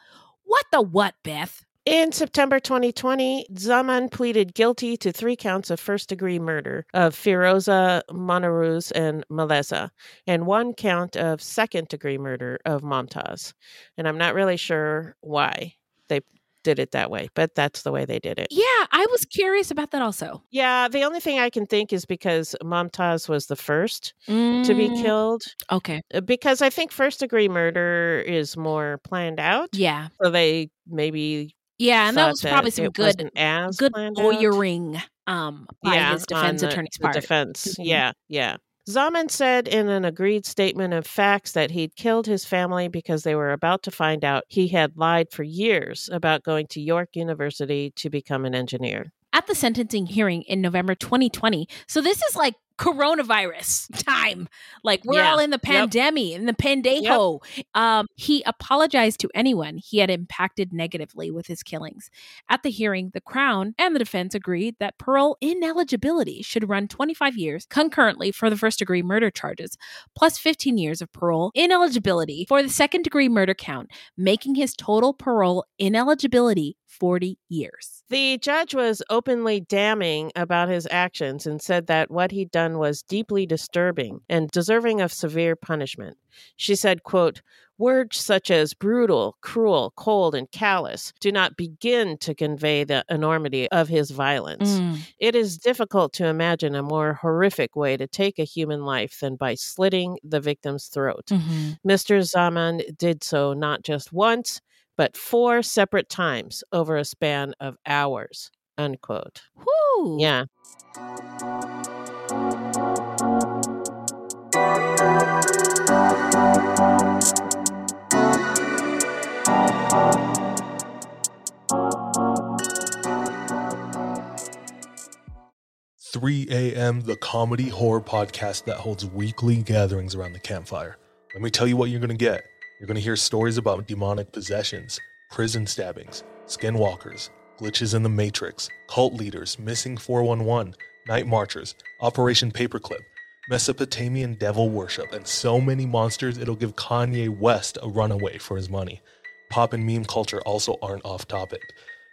What the what, Beth? In September 2020, Zaman pleaded guilty to three counts of first degree murder of Firoza Moniruz and Malesa, and one count of second degree murder of Momtaz. And I'm not really sure why they did it that way, but that's the way they did it. Yeah, I was curious about that also. Yeah, the only thing I can think is because Momtaz was the first to be Mm, killed. Okay. Uh, Because I think first degree murder is more planned out. Yeah. So they maybe Yeah, and that was probably some good good lawyering um by yeah, his defense the- attorney's the part. defense. Mhm. Yeah, yeah. Zaman said in an agreed statement of facts that he'd killed his family because they were about to find out he had lied for years about going to York University to become an engineer. at the sentencing hearing in November 2020. So this is like coronavirus time. Like we're Yeah. all in the Yep. pandemic, in the pandejo. Um, he apologized to anyone he had impacted negatively with his killings. At the hearing, the Crown and the defense agreed that parole ineligibility should run 25 years concurrently for the first degree murder charges, plus 15 years of parole ineligibility for the second degree murder count, making his total parole ineligibility 40 years. The judge was openly damning about his actions and said that what he'd done was deeply disturbing and deserving of severe punishment. She said, quote, Words such as brutal, cruel, cold, and callous do not begin to convey the enormity of his violence. Mm. It is difficult to imagine a more horrific way to take a human life than by slitting the victim's throat. Mhm. Mr. Zaman did so not just once, but four separate times over a span of hours. Unquote. Whoo! Yeah. Three AM, the comedy horror podcast that holds weekly gatherings around the campfire. Let me tell you what you're gonna get. You're gonna hear stories about demonic possessions, prison stabbings, skinwalkers, glitches in the Matrix, cult leaders, missing 411, night marchers, Operation Paperclip, Mesopotamian devil worship, and so many monsters it'll give Kanye West a runaway for his money. Pop and meme culture also aren't off topic.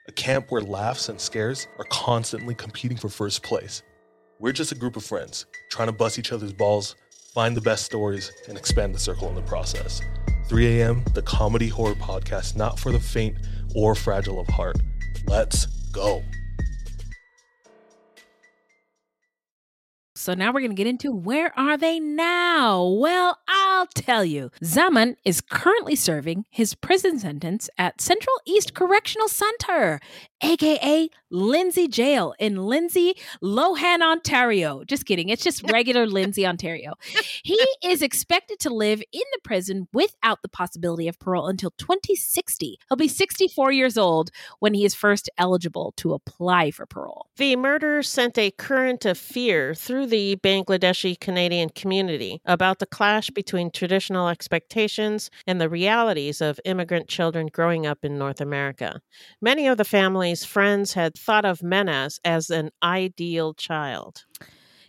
A camp where laughs and scares are constantly competing for first place. We're just a group of friends trying to bust each other's balls, find the best stories, and expand the circle in the process. 3 a.m., the comedy horror podcast not for the faint or fragile of heart. Let's go. So now we're going to get into where are they now? Well, I'll tell you. Zaman is currently serving his prison sentence at Central East Correctional Center. Aka Lindsay Jail in Lindsay, Lohan, Ontario. Just kidding. It's just regular Lindsay, Ontario. He is expected to live in the prison without the possibility of parole until 2060. He'll be 64 years old when he is first eligible to apply for parole. The murder sent a current of fear through the Bangladeshi Canadian community about the clash between traditional expectations and the realities of immigrant children growing up in North America. Many of the family's friends had thought of Menhaz as an ideal child.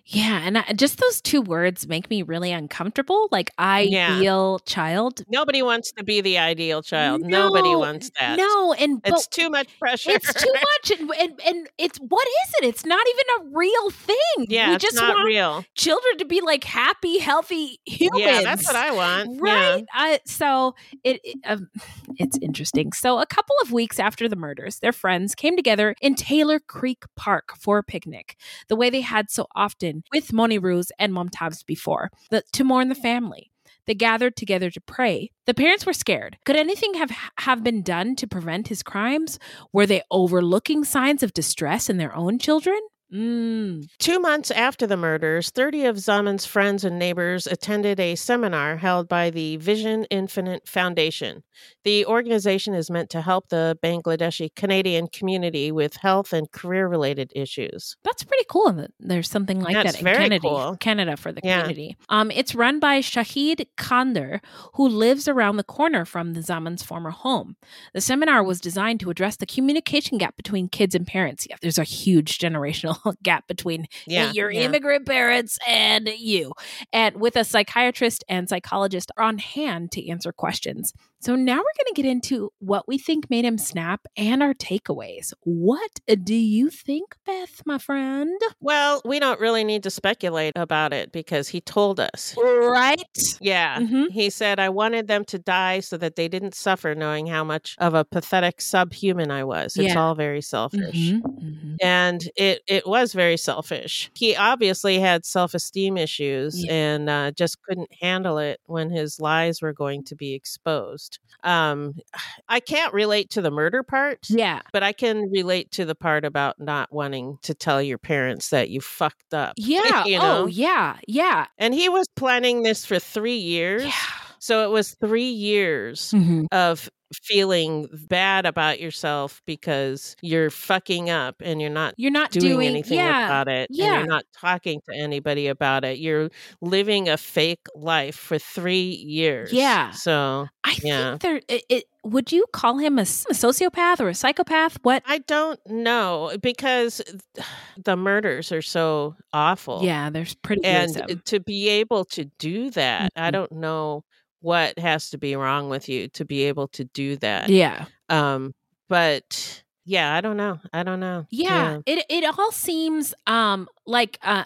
Yeah, and I, just those two words make me really uncomfortable. Like ideal child. Nobody wants to be the ideal child. Nobody wants that. No, and It's too much pressure. it's too much, and, and and it's what is it? It's not even a real thing. yeah, we it's just not want real. children to be like happy, healthy humans. Yeah, that's what I want. Right. I, so it, it um, it's interesting. So a couple of weeks after the murders, their friends came together in Taylor Creek Park for a picnic, the way they had so often with Moniruz and Momtaz before, the, to mourn the family. They gathered together to pray. The parents were scared. Could anything have have been done to prevent his crimes? Were they overlooking signs of distress in their own children? Mm. Two months after the murders, 30 of Zaman's friends and neighbors attended a seminar held by the Vision Infinite Foundation. The organization is meant to help the Bangladeshi Canadian community with health and career related issues. That's pretty cool that there's something like That's that in Canada, cool. Canada for the Yeah. community. Um, it's run by Shahid Khander, who lives around the corner from the Zaman's former home. The seminar was designed to address the communication gap between kids and parents. Yeah, there's a huge generational gap between Yeah. your yeah. immigrant parents and you, and with a psychiatrist and psychologist on hand to answer questions. So now we're going to get into what we think made him snap and our takeaways. What do you think, Beth, my friend? Well, we don't really need to speculate about it because he told us. Right? Yeah. Mhm. He said, I wanted them to die so that they didn't suffer knowing how much of a pathetic subhuman I was. It's Yeah. all very selfish. Mhm, mhm. and it it was very selfish. He obviously had self esteem issues Yeah. and uh, just couldn't handle it when his lies were going to be exposed. Um, I can't relate to the murder part. Yeah. But I can relate to the part about not wanting to tell your parents that you fucked up. Yeah. you know? Oh, yeah. Yeah. And he was planning this for three years. Yeah. So it was three years Mhm. of feeling bad about yourself because you're fucking up and you're not You're not doing, doing, anything yeah. about it and Yeah. you're not talking to anybody about it you're living a fake life for three years Yeah. so I Yeah. think there. It, it, would you call him a sociopath or a psychopath? What? i don't know because the murders are so awful Yeah, there's pretty and gruesome. to be able to do that i Mhm. don't know what has to be wrong with you to be able to do that Yeah. um but yeah i don't know i don't know Yeah, it it all seems um like uh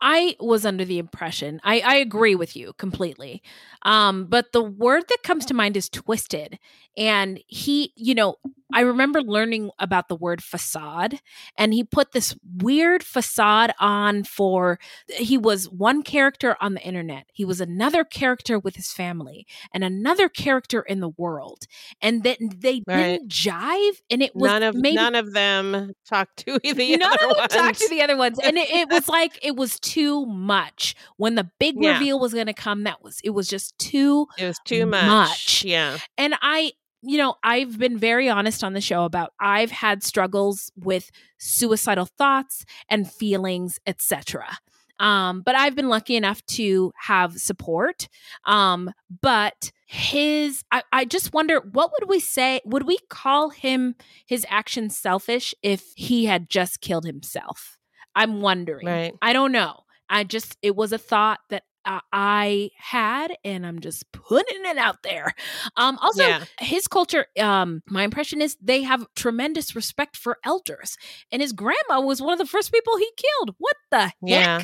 I was under the impression I I agree with you completely. Um but the word that comes to mind is twisted and he you know I remember learning about the word facade and he put this weird facade on for he was one character on the internet. He was another character with his family and another character in the world. And then they Right. didn't jive and it was none of maybe none of them talked to the None other of them ones. talked to the other ones, and it, it was like it was too much. When the big Yeah. reveal was going to come, that was it was just too. It was too much. much. Yeah. And I, you know, I've been very honest on the show about I've had struggles with suicidal thoughts and feelings, etc. Um, but I've been lucky enough to have support. Um, but his, I, I just wonder, what would we say? Would we call him his actions selfish if he had just killed himself? I'm wondering. Right. I don't know. I just, it was a thought that I had, and I'm just putting it out there. Um, also, Yeah. his culture, um, my impression is they have tremendous respect for elders, and his grandma was one of the first people he killed. What the heck? Yeah.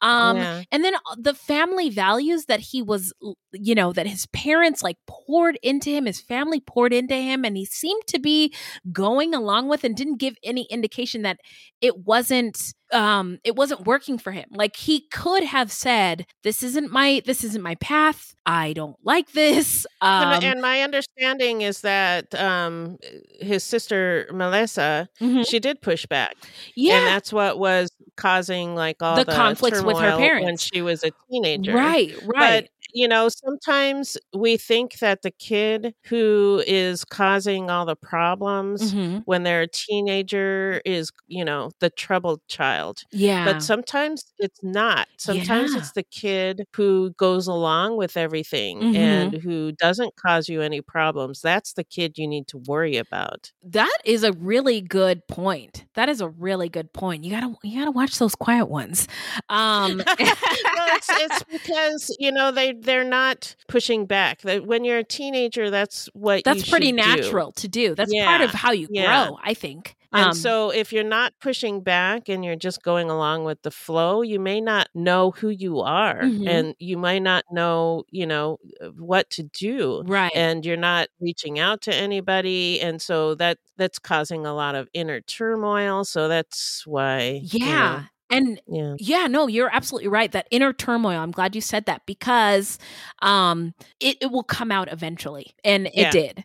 Um, yeah. and then uh, the family values that he was you know, that his parents like poured into him, his family poured into him, and he seemed to be going along with and didn't give any indication that it wasn't um it wasn't working for him. Like he could have said this isn't my this isn't my path. I don't like this. Um and, and my understanding is that um his sister melissa mhm. she did push back yeah. and that's what was causing like all The the, conflicts with her parents when she was a teenager. Right right you know, sometimes we think that the kid who is causing all the problems Mhm. when they're a teenager is, you know, the troubled child. yeah But sometimes it's not. Sometimes Yeah. it's the kid who goes along with everything Mhm. and who doesn't cause you any problems. That's the kid you need to worry about. That is a really good point. That is a really good point. You gotta you gotta watch those quiet ones. Um, well, it's, it's because you know they they're not pushing back. That when you're a teenager, that's what that's you pretty should do. natural to do. That's part of how you yeah. grow, I think. And Um, so, if you're not pushing back and you're just going along with the flow, you may not know who you are, Mhm. and you might not know, you know, uh, what to do. right. And you're not reaching out to anybody, and so that that's causing a lot of inner turmoil. So that's why, you know, yeah. And yeah. yeah, no, you're absolutely right. That inner turmoil. I'm glad you said that because um it, it will come out eventually. And it Yeah. did.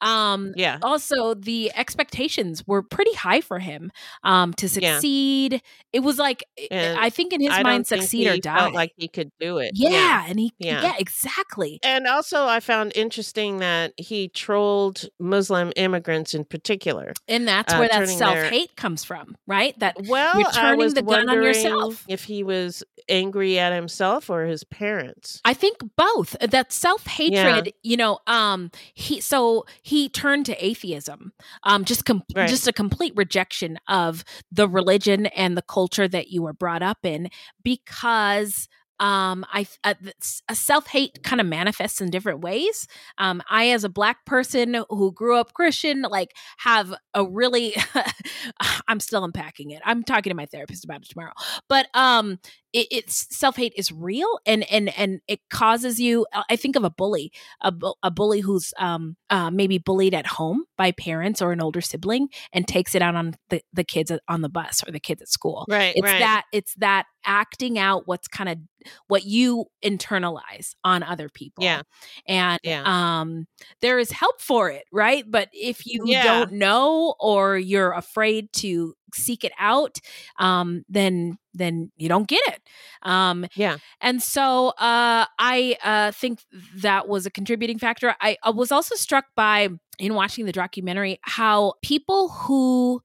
Um Yeah. also the expectations were pretty high for him um to Yeah. succeed. It was like I- And I think in his I mind succeed or die. felt like he could do it. yeah, and he Yeah. yeah, exactly. And also, I found interesting that he trolled Muslim immigrants in particular. And that's uh, where that self-hate comes from, right? That Well, You're turning the gun on yourself. if he was angry at himself or his parents. I think both. Uh, That self hatred, you know, um, he so he turned to atheism, um, just com- Right. just a complete rejection of the religion and the culture that you were brought up in, because um i uh, a self-hate kind of manifests in different ways. Um i as a black person who grew up christian like have a really i'm still unpacking it. I'm talking to my therapist about it tomorrow. But um it, it's self-hate is real and and and it causes you uh, i think of a bully a, bu- a bully who's um uh, maybe bullied at home by parents or an older sibling and takes it out on the, the kids on the bus or the kids at school Right, it's right. that it's that acting out what's kind of what you internalize on other people Yeah. and Yeah. um there is help for it right but if you Yeah. don't know or you're afraid to seek it out um then then you don't get it. Um Yeah. and so uh i uh think that was a contributing factor. I, I was also struck by in watching the documentary how people who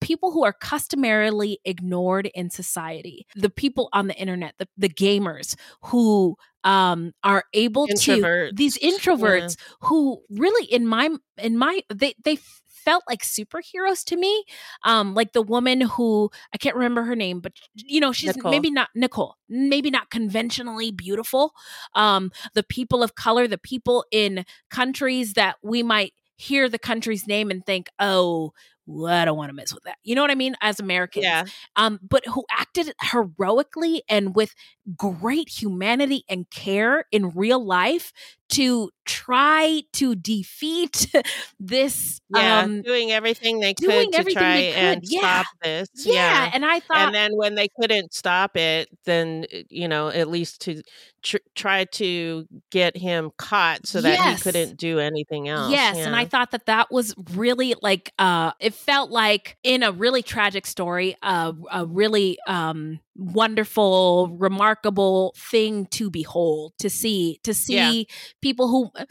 people who are customarily ignored in society the people on the internet the, the gamers who um are able to these introverts who really in my in my they they felt like superheroes to me um like the woman who i can't remember her name but you know she's Nicole. maybe not nicole maybe not conventionally beautiful um the people of color the people in countries that we might hear the country's name and think oh well, I don't want to mess with that. You know what I mean? As Americans. Yeah. Um, but who acted heroically and with great humanity and care in real life to try to defeat this Yeah. um doing everything they could doing to everything try they could, and yeah. stop this. yeah, and I thought and then when they couldn't stop it, then uh, you know at least to tr- try to get him caught so that Yes. he couldn't do anything else. Yes, and I thought that that was really like uh it felt like in a really tragic story, uh, a really um wonderful, remarkable thing to behold, to see, to Yeah. see people who uh,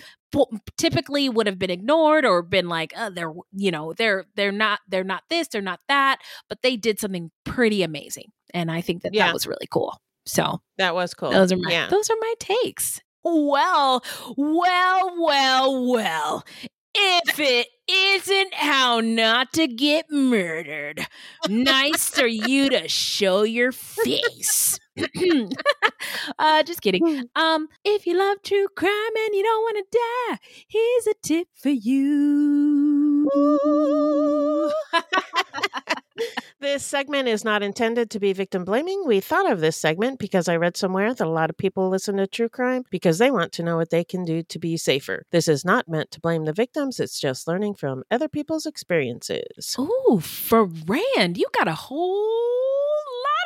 typically would have been ignored or been like uh, they're you know they're they're not they're not this they're not that but they did something pretty amazing and i think that Yeah. that was really cool so that was cool. those are my yeah. those are my takes. Well, well, well, well. If it isn't how not to get murdered, nice for you to show your face. uh, just kidding. Um, if you love true crime and you don't want to die, here's a tip for you. this segment is not intended to be victim blaming. We thought of this segment because I read somewhere that a lot of people listen to true crime because they want to know what they can do to be safer. This is not meant to blame the victims, it's just learning from other people's experiences. Ooh, for Rand, you got a whole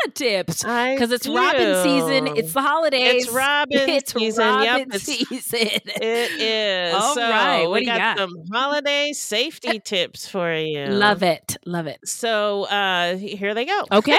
of tips because it's Robin season. It's the holidays. It's Robin It's season. Robin Yep, it's- season. It is. All so right, what we do you got, got? some holiday safety tips for you. Love it. Love it. So uh here they go. Okay.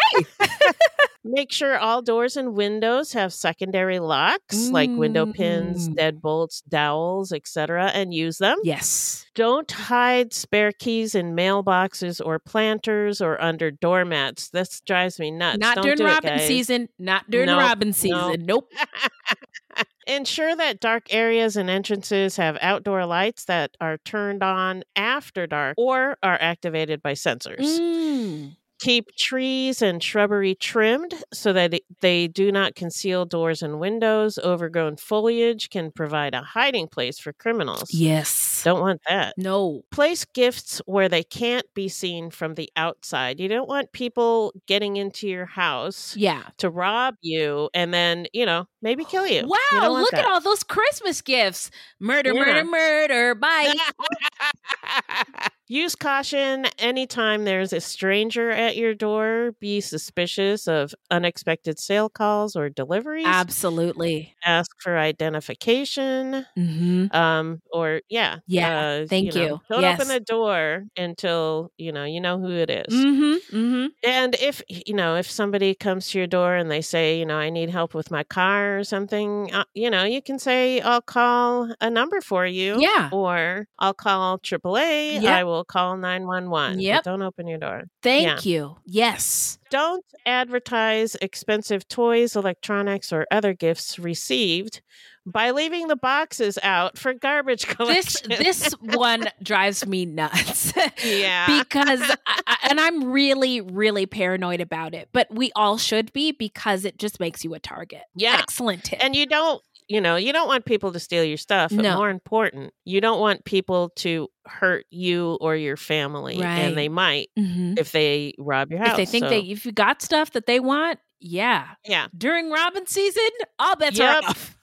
Make sure all doors and windows have secondary locks like window pins, Mm. deadbolts, dowels, etc. and use them. yes. Don't hide spare keys in mailboxes or planters or under doormats. This drives me nuts. Not Don't during do it, Robin guys. season. Not during Nope, Robin nope. season. Nope. Ensure that dark areas and entrances have outdoor lights that are turned on after dark or are activated by sensors. Mm. Keep trees and shrubbery trimmed so that they do not conceal doors and windows. Overgrown foliage can provide a hiding place for criminals. Yes. Don't want that. No. Place gifts where they can't be seen from the outside. You don't want people getting into your house Yeah. to rob you and then, you know, maybe kill you. You Wow, want look at all those Christmas gifts. Murder, Yeah. murder, murder. Bye. Use caution anytime there's a stranger at your door. Be suspicious of unexpected sale calls or deliveries. Absolutely. Ask for identification. hmm Um, or yeah, Yeah, uh, thank know, you. Don't Yes. open the door until you know you know who it is. Mm-hmm. Mm-hmm. And if you know if somebody comes to your door and they say, you know, I need help with my car or something, uh, you know, you can say, I'll call a number for you. Yeah. Or I'll call AAA. Yep. I will call 911. but Yep. Don't open your door. Thank you. Yes. Don't advertise expensive toys, electronics, or other gifts received by leaving the boxes out for garbage collection. this one drives me nuts. yeah. because I, and I'm really really paranoid about it, but we all should be because it just makes you a target. Yeah. Excellent tip. and you don't you know you don't want people to steal your stuff but No. more important you don't want people to hurt you or your family Right. and they might Mhm. if they rob your house if they think So, they if you got stuff that they want, yeah. yeah During Robin season, all bets Yep. are off.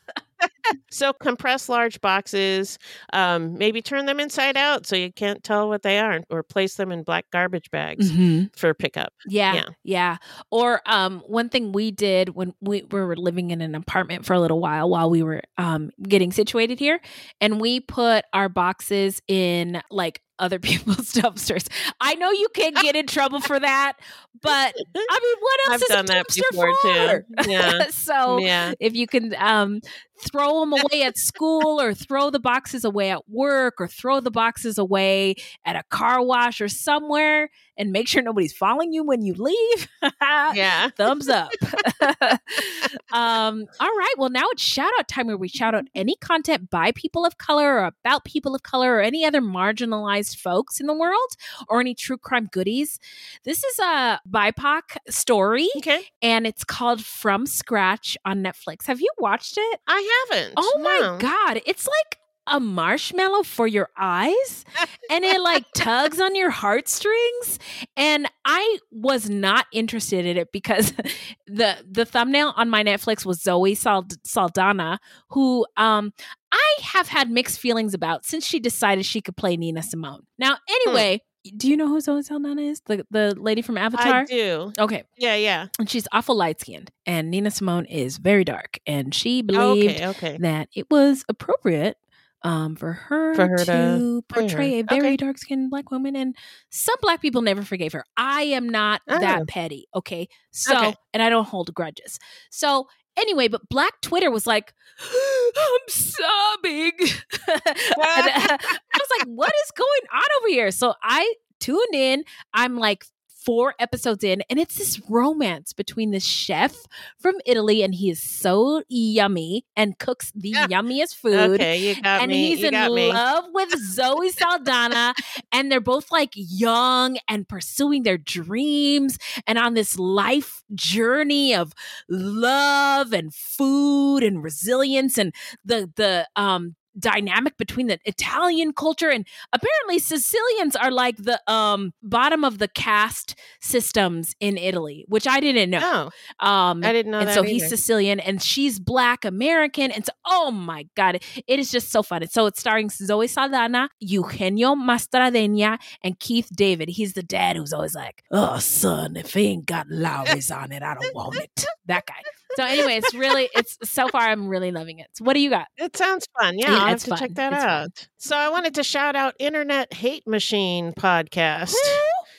So compress large boxes um, maybe turn them inside out so you can't tell what they are or place them in black garbage bags for pickup Yeah, Yeah. yeah, Or um, one thing we did when we, we were living in an apartment for a little while while we were um, getting situated here, and we put our boxes in like other people's dumpsters. I know you can't get in trouble for that, but I mean, what else I've is done a that dumpster before, too. for? Yeah. so yeah if you can um, throw them away at school or throw the boxes away at work or throw the boxes away at a car wash or somewhere and make sure nobody's following you when you leave. Yeah. Thumbs up. Um all right. Well now it's shout out time where we shout out any content by people of color or about people of color or any other marginalized folks in the world or any true crime goodies. This is a bipoc story okay. and it's called From Scratch on Netflix. Have you watched it? i haven't. Oh my god, it's like a marshmallow for your eyes and it like tugs on your heartstrings and I was not interested in it because the the thumbnail on my Netflix was Zoe Sald- Saldana who um I have had mixed feelings about since she decided she could play Nina Simone. Now anyway, do you know who Zoe Saldana is? The the lady from Avatar? i do Okay yeah yeah and she's awful light skinned. And Nina Simone is very dark, and she believed okay okay that it was appropriate um, for her, For her to, to portray her. a very Okay. dark skinned black woman. And some black people never forgave her. I am not that Oh. petty, okay? So, Okay. and I don't hold grudges. So, anyway, but Black Twitter was like, I'm sobbing. And, uh, I was like, what is going on over here? So I tuned in. I'm like four episodes in, and it's this romance between this chef from Italy, and he is so yummy and cooks the Yeah. yummiest food. okay you got and me he's you in got me love with Zoe Saldana, and they're both like young and pursuing their dreams and on this life journey of love and food and resilience and the the um dynamic between the Italian culture and apparently Sicilians are like the um bottom of the caste systems in Italy, which I didn't know. Oh, Um, I didn't know and so he's. Sicilian and she's Black American. And so, oh my God, it, it is just so fun. And so it's starring Zoe Saldana, Eugenio Mastrandrea, and Keith David. He's the dad who's always like, oh, son, if he ain't got Lawry's on it, I don't want it. That guy. So anyway, it's really, it's so far, I'm really loving it. So what do you got? It sounds fun. Yeah, Yeah, I'll have to fun. check that It's fun. out. So I wanted to shout out Internet Hate Machine podcast.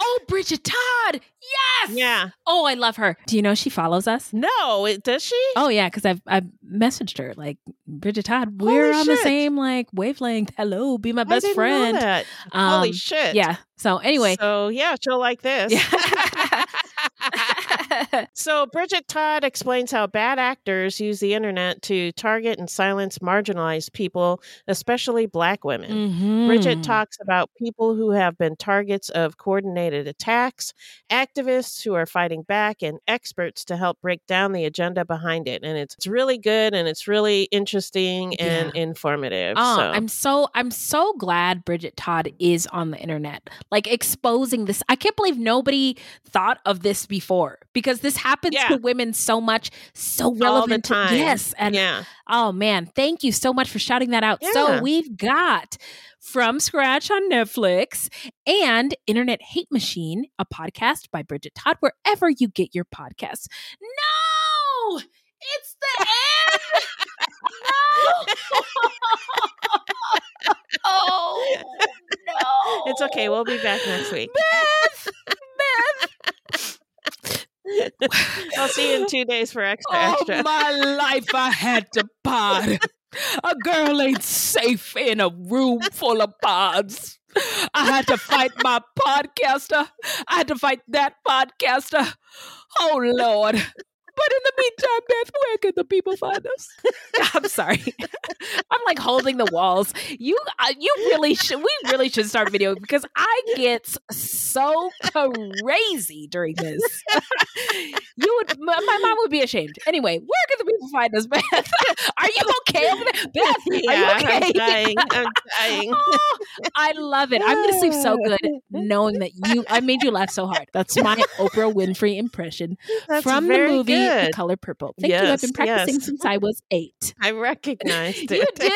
Oh, Bridget Todd. Yes. Yeah. Oh, I love her. Do you know she follows us? No, it, does she? Oh yeah, because I've I've messaged her like Bridget Todd. We're Holy on the same like wavelength. Hello, be my I best friend. that. Holy Um, shit. Yeah. So anyway. So yeah, she'll like this. So Bridget Todd explains how bad actors use the internet to target and silence marginalized people, especially black women. Bridget Mhm. talks about people who have been targets of coordinated attacks, activists who are fighting back, and experts to help break down the agenda behind it. And it's, it's really good and it's really interesting and informative. Oh, so I'm so I'm so glad Bridget Todd is on the internet, like exposing this. I can't believe nobody thought of this before because this happens Yeah. to women so much, so relevant. to- time. yes, and yeah. oh man, thank you so much for shouting that out. So we've got from scratch on Netflix and Internet Hate Machine, a podcast by Bridget Todd, wherever you get your podcasts. No, it's the end. no. oh no. It's okay. We'll be back next week. Beth, Beth. I'll see you in two days for extra All extra. my life I had to pod. A girl ain't safe in a room full of pods. I had to fight my podcaster. I had to fight that podcaster. Oh Lord. But in the meantime, Beth, where can the people find us? I'm sorry. Like holding the walls. You, uh, you really should. We really should start video because I get so crazy during this. you would, my, my mom would be ashamed. Anyway, where can the people find us, Beth? Are you okay over there, Beth? yeah, are you okay? I'm dying. I'm dying. Oh, I love it. I'm to sleep so good knowing that you. I made you laugh so hard. That's my Oprah Winfrey impression That's from the movie The. Color Purple. Thank you. I've been practicing yes. since I was eight. I recognized You it. did?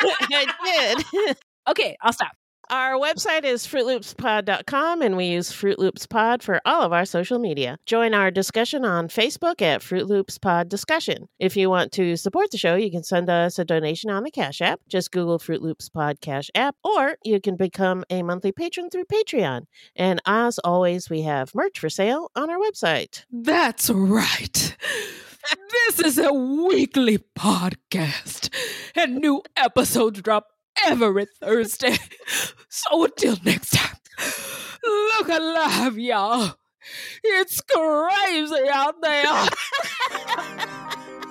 I did. okay, I'll stop. Our website is fruitloopspod.com and we use Fruit Loops Pod for all of our social media. Join our discussion on Facebook at Fruit Loops Pod Discussion. If you want to support the show, you can send us a donation on the Cash App. Just Google Fruit Loops Pod Cash App, or you can become a monthly patron through Patreon. And as always, we have merch for sale on our website. That's right. This is a weekly podcast, and new episodes drop every Thursday. So until next time, look alive, y'all. It's crazy out there.